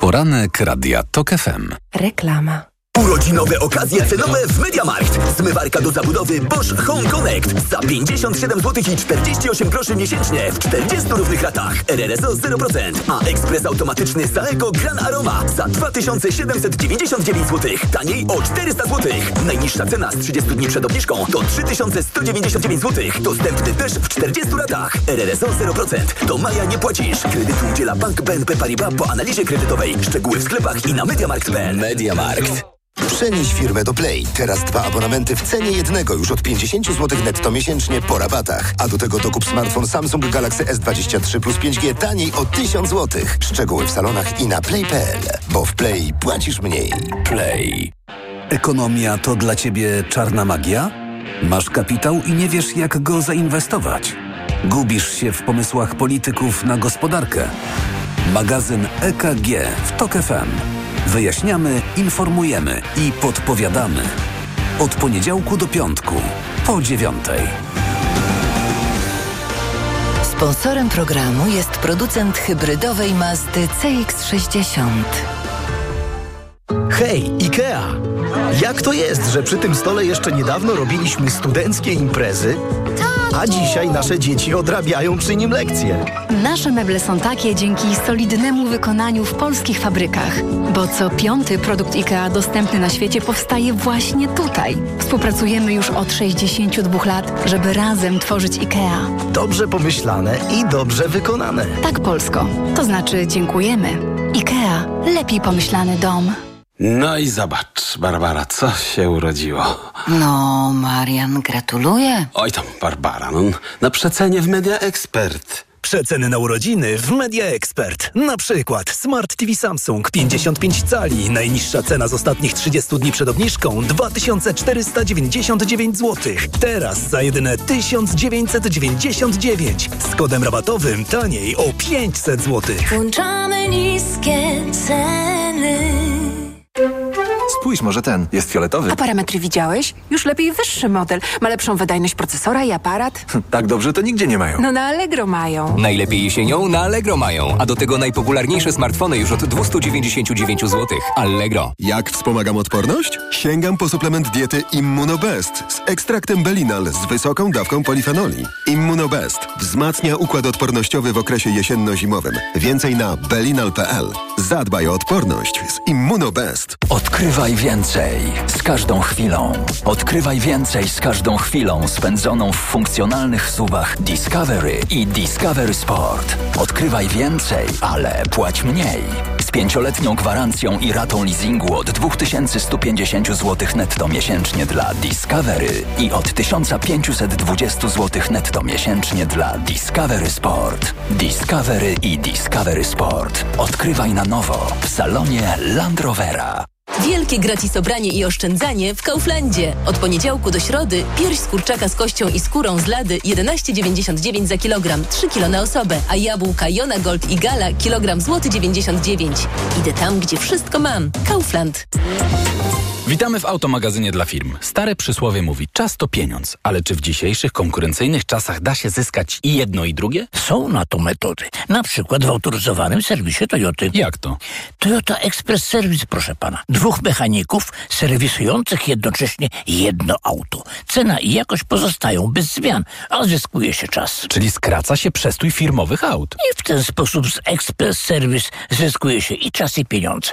Poranek Radia Tok FM. Reklama. Urodzinowe okazje cenowe w Mediamarkt. Zmywarka do zabudowy Bosch Home Connect za 57 zł i 48 groszy miesięcznie w 40 równych ratach. RRSO 0%, a ekspres automatyczny Saeco Gran Aroma za 2799 zł. Taniej o 400 zł. Najniższa cena z 30 dni przed obniżką to 3199 zł. Dostępny też w 40 ratach. RRSO 0%. Do maja nie płacisz. Kredytu udziela Bank BNP Paribas po analizie kredytowej. Szczegóły w sklepach i na mediamarkt.pl. Mediamarkt. Przenieś firmę do Play. Teraz dwa abonamenty w cenie jednego już od 50 zł netto miesięcznie po rabatach. A do tego dokup smartfon Samsung Galaxy S23 plus 5G taniej o 1000 zł. Szczegóły w salonach i na play.pl. Bo w Play płacisz mniej. Play. Ekonomia to dla Ciebie czarna magia? Masz kapitał i nie wiesz jak go zainwestować? Gubisz się w pomysłach polityków na gospodarkę? Magazyn EKG w TOK FM. Wyjaśniamy, informujemy i podpowiadamy. Od poniedziałku do piątku, po dziewiątej. Sponsorem programu jest producent hybrydowej Mazdy CX-60. Hej, IKEA! Jak to jest, że przy tym stole jeszcze niedawno robiliśmy studenckie imprezy? A dzisiaj nasze dzieci odrabiają przy nim lekcje. Nasze meble są takie dzięki solidnemu wykonaniu w polskich fabrykach, bo co piąty produkt IKEA dostępny na świecie powstaje właśnie tutaj. Współpracujemy już od 62 lat, żeby razem tworzyć IKEA. Dobrze pomyślane i dobrze wykonane. Tak, Polsko. To znaczy dziękujemy. IKEA. Lepiej pomyślany dom. No i zobacz, Barbara, co się urodziło. No, Marian, gratuluję. Oj tam, Barbara, no, na przecenie w Media Expert. Przeceny na urodziny w Media Expert. Na przykład Smart TV Samsung 55 cali. Najniższa cena z ostatnich 30 dni przed obniżką 2499 zł. Teraz za jedyne 1999. Z kodem rabatowym taniej o 500 zł. Włączamy niskie ceny. Thank you. Spójrz, może ten jest fioletowy. A parametry widziałeś? Już lepiej wyższy model. Ma lepszą wydajność procesora i aparat. tak dobrze to nigdzie nie mają. No na Allegro mają. Najlepiej jesienią na Allegro mają. A do tego najpopularniejsze smartfony już od 299 zł. Allegro. Jak wspomagam odporność? Sięgam po suplement diety Immunobest z ekstraktem Belinal z wysoką dawką polifenoli. Immunobest wzmacnia układ odpornościowy w okresie jesienno-zimowym. Więcej na belinal.pl. Zadbaj o odporność z Immunobest. Odkrywaj więcej z każdą chwilą. Odkrywaj więcej z każdą chwilą spędzoną w funkcjonalnych suwach Discovery i Discovery Sport. Odkrywaj więcej, ale płać mniej. Z pięcioletnią gwarancją i ratą leasingu od 2150 zł netto miesięcznie dla Discovery i od 1520 zł netto miesięcznie dla Discovery Sport. Discovery i Discovery Sport. Odkrywaj na nowo w salonie Land Rovera. Wielkie gratis obranie i oszczędzanie w Kauflandzie. Od poniedziałku do środy pierś z kurczaka z kością i skórą z lady 11,99 za kilogram, 3 kilo na osobę, a jabłka Jona Gold i Gala kilogram złoty 99. Idę tam, gdzie wszystko mam. Kaufland. Witamy w automagazynie dla firm. Stare przysłowie mówi, czas to pieniądz, ale czy w dzisiejszych konkurencyjnych czasach da się zyskać i jedno i drugie? Są na to metody. Na przykład w autoryzowanym serwisie Toyoty. Jak to? Toyota Express Service, proszę pana. Dwóch mechaników serwisujących jednocześnie jedno auto. Cena i jakość pozostają bez zmian, a zyskuje się czas. Czyli skraca się przestój firmowych aut. I w ten sposób z Express Service zyskuje się i czas i pieniądze.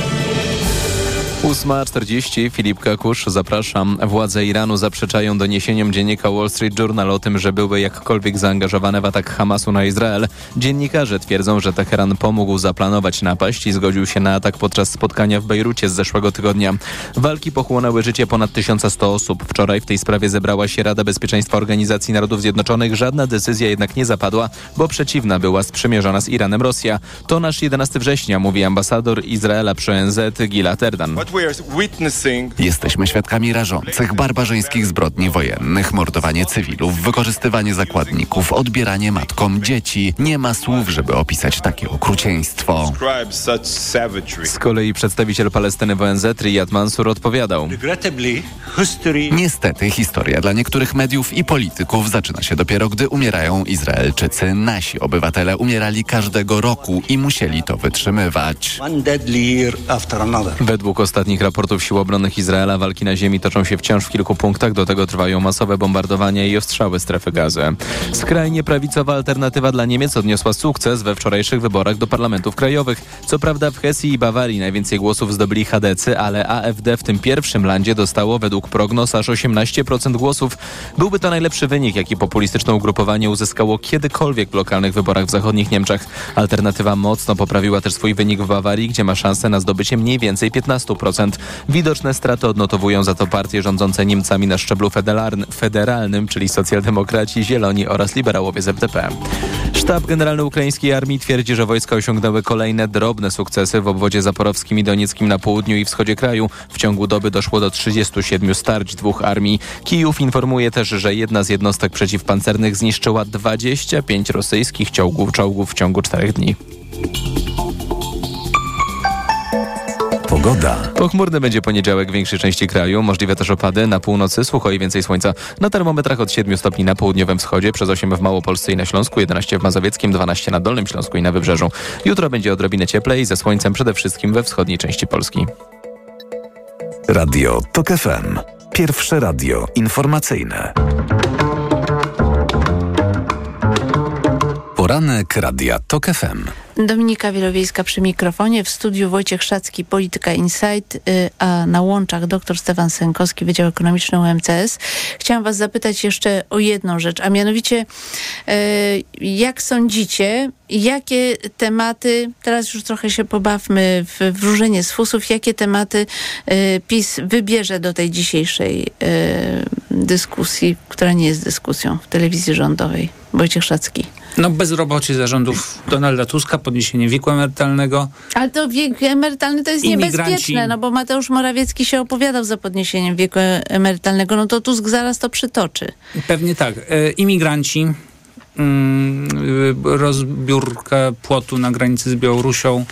8.40, Filip Kakusz, zapraszam. Władze Iranu zaprzeczają doniesieniom dziennika Wall Street Journal o tym, że były jakkolwiek zaangażowane w atak Hamasu na Izrael. Dziennikarze twierdzą, że Teheran pomógł zaplanować napaść i zgodził się na atak podczas spotkania w Bejrucie z zeszłego tygodnia. Walki pochłonęły życie ponad 1100 osób. Wczoraj w tej sprawie zebrała się Rada Bezpieczeństwa Organizacji Narodów Zjednoczonych. Żadna decyzja jednak nie zapadła, bo przeciwna była sprzymierzona z Iranem Rosja. To nasz 11 września, mówi ambasador Izraela przy ONZ Gilad Erdan. Jesteśmy świadkami rażących, barbarzyńskich zbrodni wojennych, mordowanie cywilów, wykorzystywanie zakładników, odbieranie matkom dzieci. Nie ma słów, żeby opisać takie okrucieństwo. Z kolei przedstawiciel Palestyny w ONZ Riyad Mansur odpowiadał. Niestety historia dla niektórych mediów i polityków zaczyna się dopiero, gdy umierają Izraelczycy. Nasi obywatele umierali każdego roku i musieli to wytrzymywać. Według ostatnich raportów Sił Obronnych Izraela walki na ziemi toczą się wciąż w kilku punktach. Do tego trwają masowe bombardowania i ostrzały strefy gazy. Skrajnie prawicowa alternatywa dla Niemiec odniosła sukces we wczorajszych wyborach do parlamentów krajowych. Co prawda w Hesji i Bawarii najwięcej głosów zdobyli Hadecy, ale AfD w tym pierwszym landzie dostało według prognoz aż 18% głosów. Byłby to najlepszy wynik, jaki populistyczne ugrupowanie uzyskało kiedykolwiek w lokalnych wyborach w zachodnich Niemczech. Alternatywa mocno poprawiła też swój wynik w Bawarii, gdzie ma szansę na zdobycie mniej więcej 15%. Widoczne straty odnotowują za to partie rządzące Niemcami na szczeblu federalnym, czyli socjaldemokraci, zieloni oraz liberałowie z FDP. Sztab Generalny Ukraińskiej Armii twierdzi, że wojska osiągnęły kolejne drobne sukcesy w obwodzie zaporowskim i donieckim na południu i wschodzie kraju. W ciągu doby doszło do 37 starć dwóch armii. Kijów informuje też, że jedna z jednostek przeciwpancernych zniszczyła 25 rosyjskich czołgów, czołgów w ciągu czterech dni. Pogoda. Pochmurny będzie poniedziałek w większej części kraju, możliwe też opady. Na północy sucho i więcej słońca. Na termometrach od 7 stopni na południowym wschodzie, przez 8 w Małopolsce i na Śląsku, 11 w Mazowieckim, 12 na Dolnym Śląsku i na Wybrzeżu. Jutro będzie odrobinę cieplej, ze słońcem przede wszystkim we wschodniej części Polski. Radio TOK FM. Pierwsze radio informacyjne. Poranek Radia TOK FM. Dominika Wielowiejska przy mikrofonie, w studiu Wojciech Szacki, Polityka Insight, y, a na łączach dr Stefan Sękowski, Wydział Ekonomiczny UMCS. Chciałam was zapytać jeszcze o jedną rzecz, a mianowicie y, jak sądzicie, jakie tematy, teraz już trochę się pobawmy w wróżenie z fusów, jakie tematy y, PiS wybierze do tej dzisiejszej dyskusji, która nie jest dyskusją w telewizji rządowej? Wojciech Szacki. No bezrobocie zarządów Donalda Tuska, podniesienie wieku emerytalnego. Ale to wiek emerytalny to jest niebezpieczne, no bo Mateusz Morawiecki się opowiadał za podniesieniem wieku emerytalnego, no to Tusk zaraz to przytoczy. Pewnie tak. E, imigranci, mm, rozbiórka płotu na granicy z Białorusią,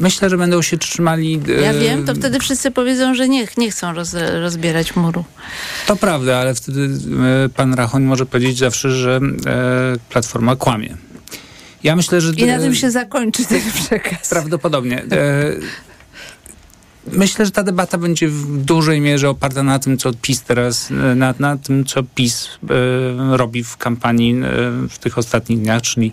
Myślę, że będą się trzymali. Ja e, wiem, to wtedy wszyscy powiedzą, że nie, nie chcą roz, rozbierać muru. To prawda, ale wtedy e, pan Rachoń może powiedzieć zawsze, że e, Platforma kłamie. Ja myślę, że. I na tym się zakończy ten przekaz. Prawdopodobnie. Myślę, że ta debata będzie w dużej mierze oparta na tym, co PiS teraz, na, na tym, co PiS robi w kampanii w tych ostatnich dniach, czyli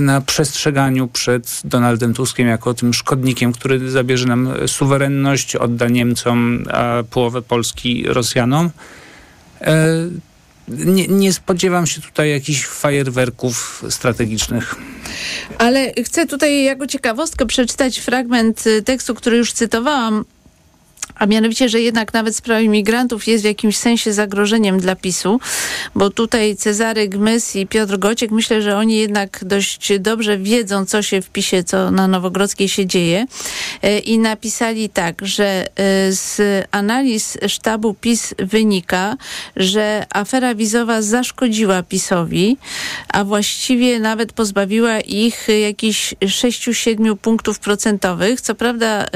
na przestrzeganiu przed Donaldem Tuskiem jako tym szkodnikiem, który zabierze nam suwerenność, odda Niemcom, a połowę Polski Rosjanom. E, nie, nie, spodziewam się tutaj jakichś fajerwerków strategicznych. Ale chcę tutaj jako ciekawostkę przeczytać fragment tekstu, który już cytowałam a mianowicie, że jednak nawet sprawa imigrantów jest w jakimś sensie zagrożeniem dla PiSu, bo tutaj Cezary Gmys i Piotr Gociek, myślę, że oni jednak dość dobrze wiedzą, co się w PiSie, co na Nowogrodzkiej się dzieje e, i napisali tak, że e, z analiz sztabu PiS wynika, że afera wizowa zaszkodziła PiSowi, a właściwie nawet pozbawiła ich jakichś 6-7 punktów procentowych. Co prawda e,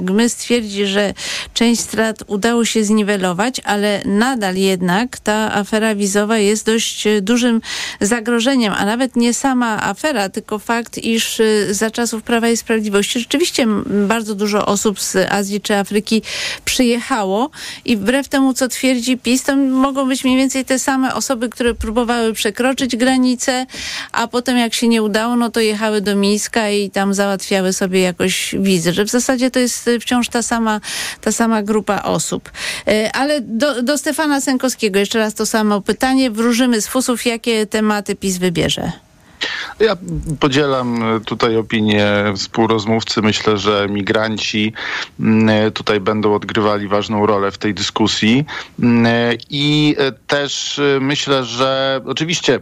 Gmys twierdzi, że Część strat udało się zniwelować, ale nadal jednak ta afera wizowa jest dość e, dużym zagrożeniem, a nawet nie sama afera, tylko fakt, iż e, za czasów Prawa i Sprawiedliwości rzeczywiście bardzo dużo osób z Azji czy Afryki przyjechało i wbrew temu, co twierdzi PiS, to mogą być mniej więcej te same osoby, które próbowały przekroczyć granicę, a potem jak się nie udało, no to jechały do Mińska i tam załatwiały sobie jakoś wizy, że w zasadzie to jest e, wciąż ta sama, ta sama grupa osób. E, ale do, do Stefana Sękowskiego jeszcze raz to samo pytanie. Wróżymy z fusów, jakie tematy PiS wybierze. Ja podzielam tutaj opinię współrozmówcy. Myślę, że migranci mm, tutaj będą odgrywali ważną rolę w tej dyskusji. Mm, I też myślę, że oczywiście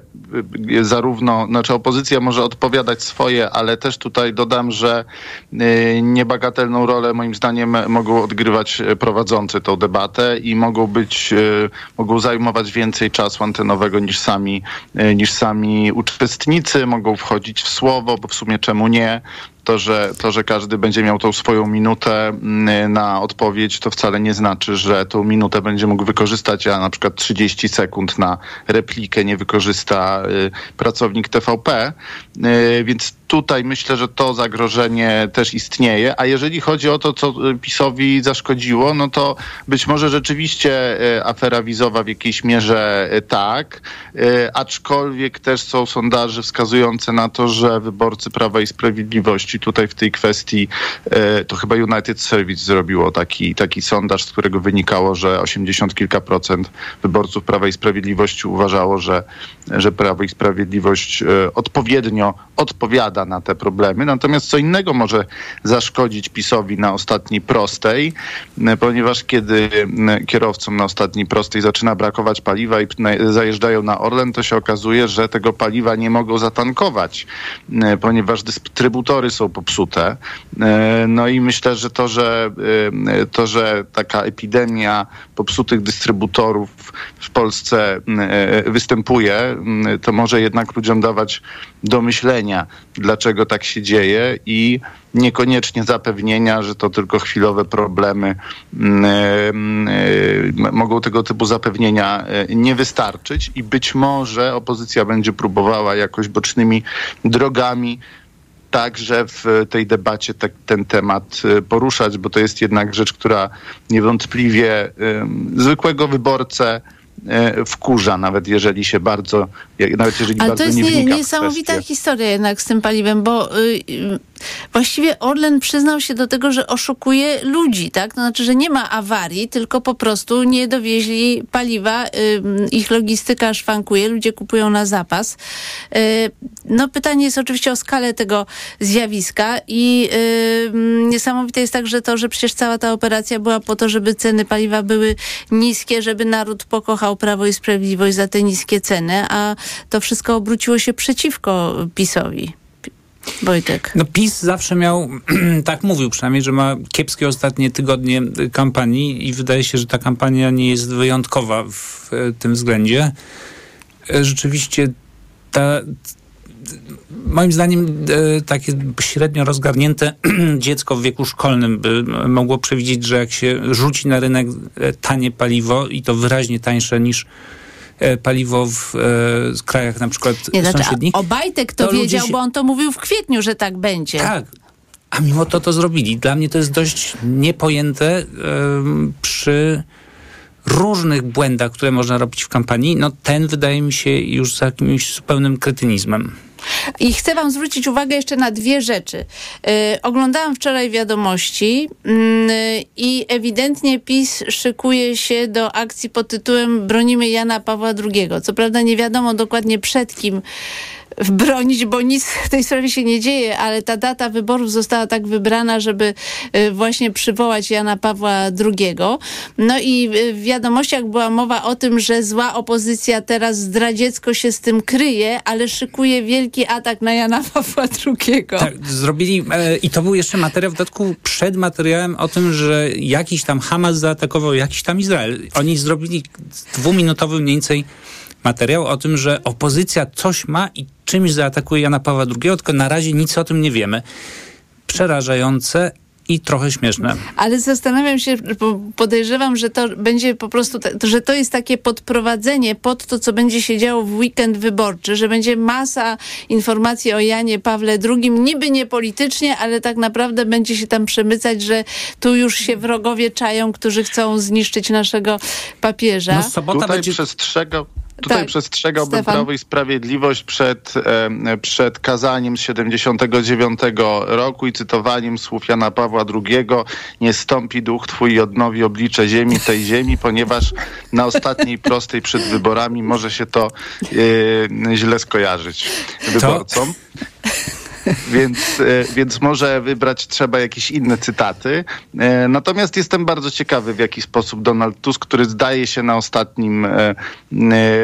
zarówno, znaczy opozycja może odpowiadać swoje, ale też tutaj dodam, że y, niebagatelną rolę moim zdaniem mogą odgrywać prowadzący tą debatę i mogą być, y, mogą zajmować więcej czasu antenowego niż sami, y, niż sami uczestnicy, mogą wchodzić w słowo, bo w sumie czemu nie? To, że, to, że każdy będzie miał tą swoją minutę mm, na odpowiedź, to wcale nie znaczy, że tą minutę będzie mógł wykorzystać, a na przykład 30 sekund na replikę nie wykorzysta y, pracownik TVP. Y, więc tutaj myślę, że to zagrożenie też istnieje. A jeżeli chodzi o to, co PiSowi zaszkodziło, no to być może rzeczywiście y, afera wizowa w jakiejś mierze tak, aczkolwiek też są sondaże wskazujące na to, że wyborcy Prawa i Sprawiedliwości tutaj w tej kwestii e, to chyba United Service zrobiło taki, taki sondaż, z którego wynikało, że 80 kilka procent wyborców Prawa i Sprawiedliwości uważało, że, że Prawo i Sprawiedliwość e, odpowiednio odpowiada na te problemy. Natomiast co innego może zaszkodzić PiSowi na ostatniej prostej, e, ponieważ kiedy kierowcom na ostatniej prostej zaczyna brakować paliwa i zajeżdżają na Orlen, to się okazuje, że tego paliwa nie mogą zatankować, ponieważ dystrybutory są popsute. E, No i myślę, że to, że e, to, że taka epidemia popsutych dystrybutorów w Polsce e, występuje, to może jednak ludziom dawać do myślenia, dlaczego tak się dzieje i niekoniecznie zapewnienia, że to tylko chwilowe problemy mogą tego typu zapewnienia nie wystarczyć i być może opozycja będzie próbowała jakoś bocznymi drogami także w tej debacie te, ten temat y, poruszać, bo to jest jednak rzecz, która niewątpliwie zwykłego wyborcę y, wkurza, nawet jeżeli się bardzo, nawet jeżeli Ale bardzo to jest nie niesamowita kwestię. historia jednak z tym paliwem, bo y, właściwie Orlen przyznał się do tego, że oszukuje ludzi, tak? To znaczy, że nie ma awarii, tylko po prostu nie dowieźli paliwa, ich logistyka szwankuje, ludzie kupują na zapas. Y, no pytanie jest oczywiście o skalę tego zjawiska i niesamowite jest także to, że przecież cała ta operacja była po to, żeby ceny paliwa były niskie, żeby naród pokochał Prawo i Sprawiedliwość za te niskie ceny, a to wszystko obróciło się przeciwko PiSowi. Wojtek. No PiS zawsze miał, tak mówił przynajmniej, że ma kiepskie ostatnie tygodnie y, kampanii i wydaje się, że ta kampania nie jest wyjątkowa w tym względzie. E, Rzeczywiście ta, moim zdaniem e, takie średnio rozgarnięte dziecko w wieku szkolnym by mogło przewidzieć, że jak się rzuci na rynek e, tanie paliwo i to wyraźnie tańsze niż paliwo w e, krajach na przykład Nie, znaczy, sąsiednich. Obajtek to, to wiedział, się- bo on to mówił w kwietniu, że tak będzie. Tak. A mimo to to zrobili. Dla mnie to jest dość niepojęte przy różnych błędach, które można robić w kampanii. No ten wydaje mi się już jakimś zupełnym kretynizmem. I chcę Wam zwrócić uwagę jeszcze na dwie rzeczy. E, oglądałam wczoraj wiadomości mm, i ewidentnie PiS szykuje się do akcji pod tytułem Bronimy Jana Pawła II. Co prawda nie wiadomo dokładnie przed kim bronić, bo nic w tej sprawie się nie dzieje, ale ta data wyborów została tak wybrana, żeby e, właśnie przywołać Jana Pawła II. No i e, w wiadomościach była mowa o tym, że zła opozycja teraz zdradziecko się z tym kryje, ale szykuje wielki atak na Jana Pawła II. Tak, zrobili, e, i to był jeszcze materiał w dodatku przed materiałem o tym, że jakiś tam Hamas zaatakował jakiś tam Izrael. Oni zrobili dwuminutowy mniej więcej materiał o tym, że opozycja coś ma i czymś zaatakuje Jana Pawła II, tylko na razie nic o tym nie wiemy. Przerażające i trochę śmieszne. Ale zastanawiam się, bo podejrzewam, że to będzie po prostu, że to jest takie podprowadzenie pod to, co będzie się działo w weekend wyborczy, że będzie masa informacji o Janie Pawle II, niby nie politycznie, ale tak naprawdę będzie się tam przemycać, że tu już się wrogowie czają, którzy chcą zniszczyć naszego papieża. Tutaj przestrzegał, tutaj Tak, przestrzegałbym Stefan. Prawo i Sprawiedliwość przed, przed kazaniem z 79 roku i cytowaniem słów Jana Pawła II. Nie stąpi duch twój i odnowi oblicze ziemi, tej ziemi, ponieważ na ostatniej prostej przed wyborami może się to e, źle skojarzyć wyborcom. Więc, e, więc może wybrać trzeba jakieś inne cytaty. E, Natomiast jestem bardzo ciekawy, w jaki sposób Donald Tusk, który zdaje się na ostatnim, e,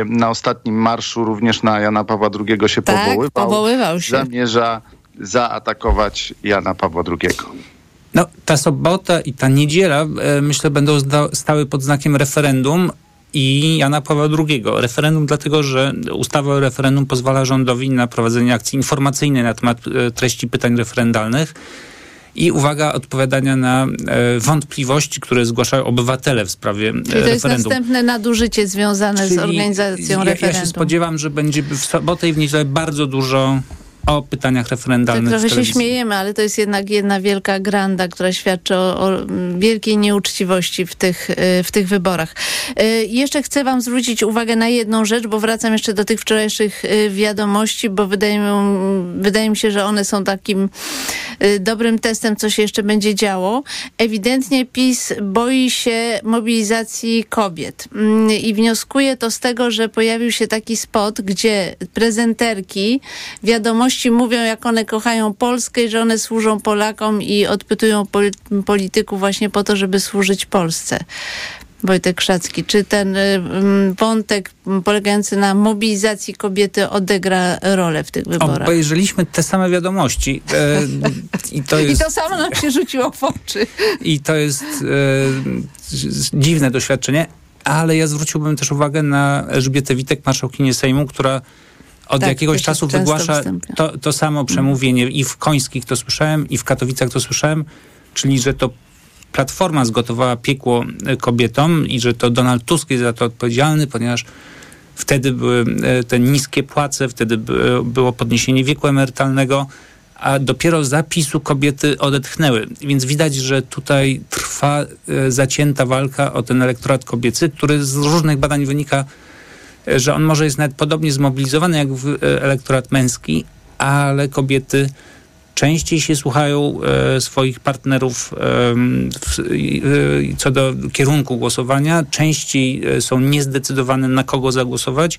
na ostatnim marszu również na Jana Pawła II się Tak, powoływał, powoływał się. zamierza zaatakować Jana Pawła II. No, ta sobota i ta niedziela, myślę, będą stały pod znakiem referendum i Jana Pawła II. Referendum dlatego, że ustawa o referendum pozwala rządowi na prowadzenie akcji informacyjnej na temat e, treści pytań referendalnych i uwaga, odpowiadania na e, wątpliwości, które zgłaszają obywatele w sprawie e, Czyli to jest referendum. następne nadużycie związane z Czyli organizacją ja, referendum. Ja się spodziewam, że będzie w sobotę i w niedzielę bardzo dużo o pytaniach Tak referendalnych trochę w się śmiejemy, ale to jest jednak jedna wielka granda, która świadczy o, o wielkiej nieuczciwości w tych, y, w tych wyborach. Y, Jeszcze chcę wam zwrócić uwagę na jedną rzecz, bo wracam jeszcze do tych wczorajszych y, wiadomości, bo wydaje mi, wydaje mi się, że one są takim dobrym testem, co się jeszcze będzie działo. Ewidentnie PiS boi się mobilizacji kobiet Mm, i wnioskuje to z tego, że pojawił się taki spot, gdzie prezenterki wiadomości mówią, jak one kochają Polskę i że one służą Polakom i odpytują poli- polityków właśnie po to, żeby służyć Polsce. Wojtek Krzacki. Czy ten y, mm, wątek polegający na mobilizacji kobiety odegra rolę w tych wyborach? Obejrzeliśmy te same wiadomości. E, I, to jest, I to samo nam się rzuciło w oczy. I to jest e, dziwne doświadczenie, ale ja zwróciłbym też uwagę na Elżbietę Witek, marszałkinię Sejmu, która od Tak, jakiegoś czasu wygłasza to, to samo przemówienie. I w Końskich to słyszałem, i w Katowicach to słyszałem, czyli że to Platforma zgotowała piekło e, kobietom i że to Donald Tusk jest za to odpowiedzialny, ponieważ wtedy były e, te niskie płace, wtedy by- było podniesienie wieku emerytalnego, a dopiero zapisu kobiety odetchnęły. Więc widać, że tutaj trwa e, zacięta walka o ten elektorat kobiecy, który z różnych badań wynika, e, że on może jest nawet podobnie zmobilizowany jak e, elektorat męski, ale kobiety częściej się słuchają e, swoich partnerów e, co do kierunku głosowania, częściej są niezdecydowane na kogo zagłosować.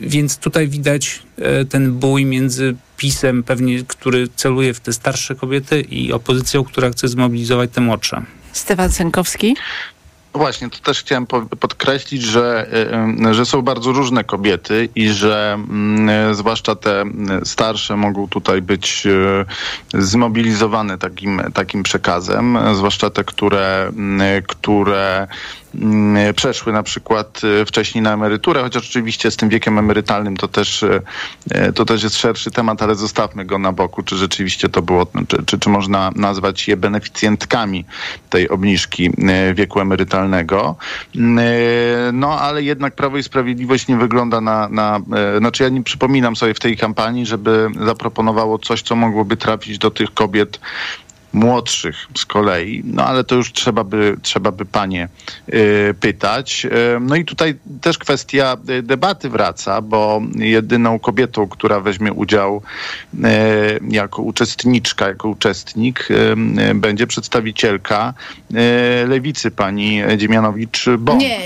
Więc tutaj widać ten bój między PiSem, pewnie, który celuje w te starsze kobiety i opozycją, która chce zmobilizować te młodsze. Stefan Sękowski. Właśnie, to też chciałem po- podkreślić, że, y, y, że są bardzo różne kobiety i że mm, y, zwłaszcza te starsze mogą tutaj być zmobilizowane takim, takim przekazem, zwłaszcza te, które, które przeszły na przykład y, wcześniej na emeryturę, chociaż oczywiście z tym wiekiem emerytalnym to też, y, to też jest szerszy temat, ale zostawmy go na boku, czy rzeczywiście to było, czy, czy, czy można nazwać je beneficjentkami tej obniżki wieku emerytalnego. Y, No ale jednak Prawo i Sprawiedliwość nie wygląda na, na znaczy ja nie przypominam sobie w tej kampanii, żeby zaproponowało coś, co mogłoby trafić do tych kobiet młodszych z kolei, no ale to już trzeba by, trzeba by panie y, pytać. Y, no i tutaj też kwestia y, debaty wraca, bo jedyną kobietą, która weźmie udział y, jako uczestniczka, jako uczestnik y, y, będzie przedstawicielka lewicy, pani Dziemianowicz-Bąk. Nie,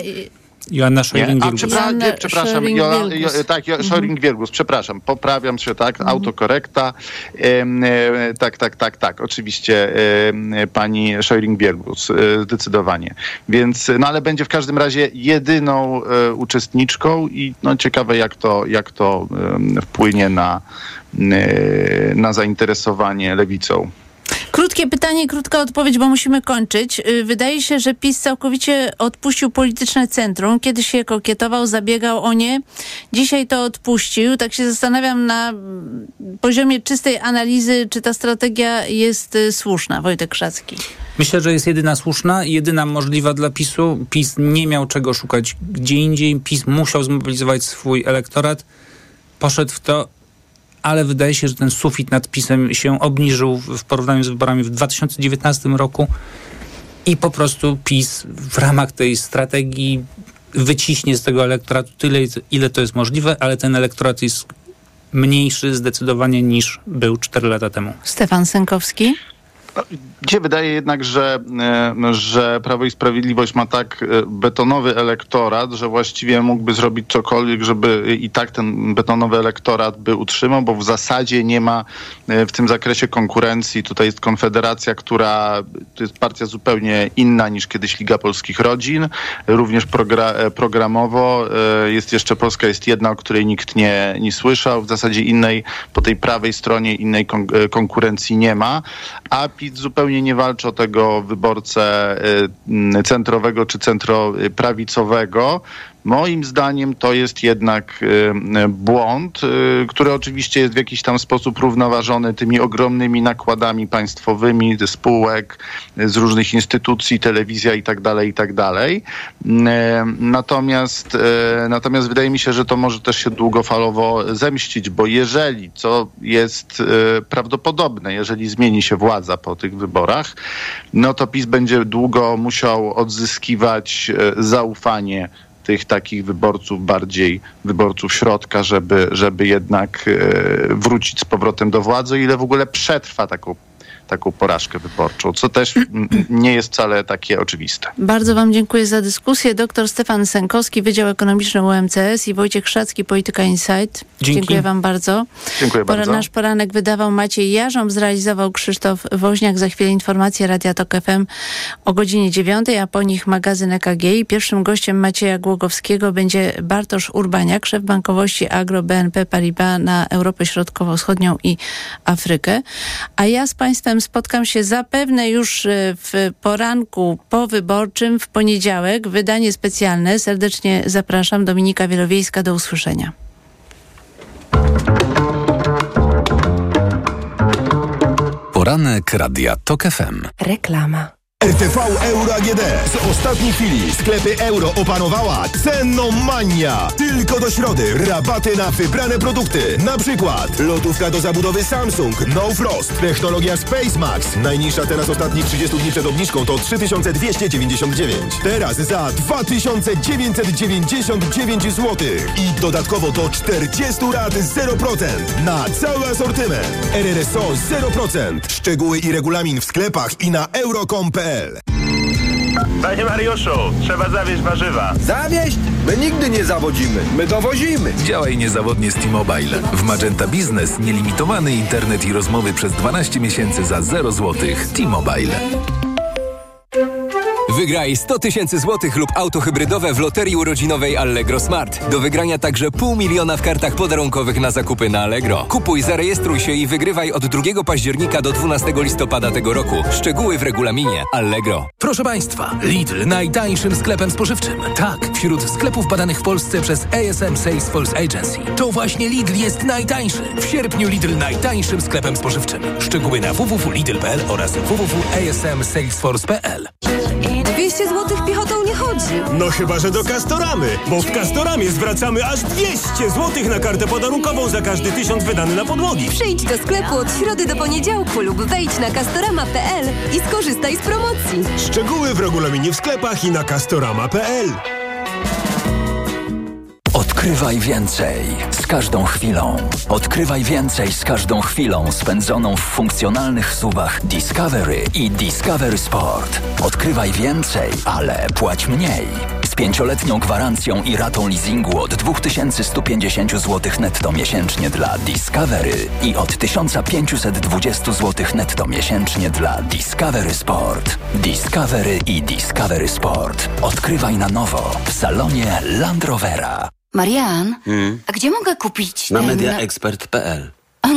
Joanna nie, Joanna przepraszam. Jola, jo, tak, jo, Scheuring-Wielgus, przepraszam, poprawiam się, tak, autokorekta. Em, e, tak, tak, tak, tak, oczywiście em, pani Scheuring-Wielgus, e, zdecydowanie. Więc, no ale będzie w każdym razie jedyną e, uczestniczką i no ciekawe jak to, jak to wpłynie na, e, na zainteresowanie lewicą. Krótkie pytanie, krótka odpowiedź, bo musimy kończyć. Y, Wydaje się, że PiS całkowicie odpuścił polityczne centrum. Kiedyś się kokietował, zabiegał o nie. Dzisiaj to odpuścił. Tak się zastanawiam na mm, poziomie czystej analizy, czy ta strategia jest y, słuszna. Wojtek Krzacki. Myślę, że jest jedyna słuszna jedyna możliwa dla PiSu. PiS nie miał czego szukać gdzie indziej. PiS musiał zmobilizować swój elektorat. Poszedł w to, ale wydaje się, że ten sufit nad PiSem się obniżył w porównaniu z wyborami w 2019 roku i po prostu PiS w ramach tej strategii wyciśnie z tego elektoratu tyle, ile to jest możliwe, ale ten elektorat jest mniejszy zdecydowanie niż był 4 lata temu. Stefan Sękowski. Gdzie wydaje jednak, że, e, że Prawo i Sprawiedliwość ma tak e, betonowy elektorat, że właściwie mógłby zrobić cokolwiek, żeby i tak ten betonowy elektorat by utrzymał, bo w zasadzie nie ma e, w tym zakresie konkurencji. Tutaj jest Konfederacja, która to jest partia zupełnie inna niż kiedyś Liga Polskich Rodzin, również progra, programowo. Jest jeszcze Polska jest jedna, o której nikt nie, nie słyszał. W zasadzie innej, po tej prawej stronie innej kon, konkurencji nie ma, a PiS zupełnie nie walczy o tego wyborcę y, centrowego czy centroprawicowego. Moim zdaniem to jest jednak y, błąd, y, który oczywiście jest w jakiś tam sposób równoważony tymi ogromnymi nakładami państwowymi ze spółek, y, z różnych instytucji, telewizja i tak dalej, i tak Natomiast, natomiast wydaje mi się, że to może też się długofalowo zemścić, bo jeżeli, co jest prawdopodobne, jeżeli zmieni się władza po tych wyborach, no to PiS będzie długo musiał odzyskiwać zaufanie tych takich wyborców, bardziej wyborców środka, żeby, żeby jednak e, wrócić z powrotem do władzy, ile w ogóle przetrwa taką taką porażkę wyborczą, co też nie jest wcale takie oczywiste. Bardzo Wam dziękuję za dyskusję. Dr Stefan Sękowski, Wydział Ekonomiczny UMCS i Wojciech Szacki, Polityka Insight. Dzięki. Dziękuję Wam bardzo. Dziękuję Pora- bardzo. Nasz poranek wydawał Maciej Jarząb, zrealizował Krzysztof Woźniak. Za chwilę informacje Radia Tok FM o godzinie 9, a po nich magazyn EKG. I pierwszym gościem Macieja Głogowskiego będzie Bartosz Urbaniak, szef bankowości Agro BNP Paribas na Europę Środkowo-Wschodnią i Afrykę. A ja z Państwem spotkam się zapewne już e, w poranku powyborczym w poniedziałek. Wydanie specjalne. Serdecznie zapraszam. Dominika Wielowiejska. Do usłyszenia. Poranek Radia TOK FM. Reklama. RTV Euro AGD. Z ostatniej chwili sklepy euro opanowała cenomania. Tylko do środy rabaty na wybrane produkty. Na przykład lodówka do zabudowy Samsung No Frost. Technologia Space Max. Najniższa teraz ostatnich 30 dni przed obniżką to 3299. Teraz za 2999 zł. I dodatkowo do 40 lat 0% na cały asortyment. RRSO 0%. Szczegóły i regulamin w sklepach i na euro.com.pl Panie Mariuszu, trzeba zawieźć warzywa. Zawieść? My nigdy nie zawodzimy, my dowozimy. Działaj niezawodnie z T-Mobile. W Magenta Business nielimitowany internet i rozmowy przez 12 miesięcy za 0 zł. T-Mobile. Wygraj 100 tysięcy złotych lub auto hybrydowe w loterii urodzinowej Allegro Smart. Do wygrania także pół miliona w kartach podarunkowych na zakupy na Allegro. Kupuj, zarejestruj się i wygrywaj od 2 października do 12 listopada tego roku. Szczegóły w regulaminie Allegro. Proszę Państwa, Lidl najtańszym sklepem spożywczym. Tak, wśród sklepów badanych w Polsce przez ASM Salesforce Agency. To właśnie Lidl jest najtańszy. W sierpniu Lidl najtańszym sklepem spożywczym. Szczegóły na www.lidl.pl oraz www.asmsalesforce.pl 200 zł piechotą nie chodzi. No chyba, że do Castoramy, bo w Castoramie zwracamy aż 200 zł na kartę podarunkową za każdy tysiąc wydany na podłogi. Przyjdź do sklepu od środy do poniedziałku lub wejdź na castorama.pl i skorzystaj z promocji. Szczegóły w regulaminie w sklepach i na castorama.pl. Odkrywaj więcej z każdą chwilą. Odkrywaj więcej z każdą chwilą spędzoną w funkcjonalnych suwach Discovery i Discovery Sport. Odkrywaj więcej, ale płać mniej. Z pięcioletnią gwarancją i ratą leasingu od 2150 zł netto miesięcznie dla Discovery i od 1520 zł netto miesięcznie dla Discovery Sport. Discovery i Discovery Sport. Odkrywaj na nowo w salonie Land Rovera. Marian, Hmm? a gdzie mogę kupić Na ten... mediaexpert.pl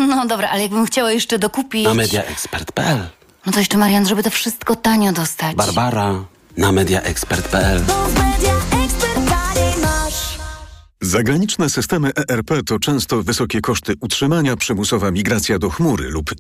No dobra, ale jakbym chciała jeszcze dokupić... Na mediaexpert.pl No to jeszcze, Marian, żeby to wszystko tanio dostać. Barbara na mediaexpert.pl Zagraniczne systemy ERP to często wysokie koszty utrzymania, przymusowa migracja do chmury lub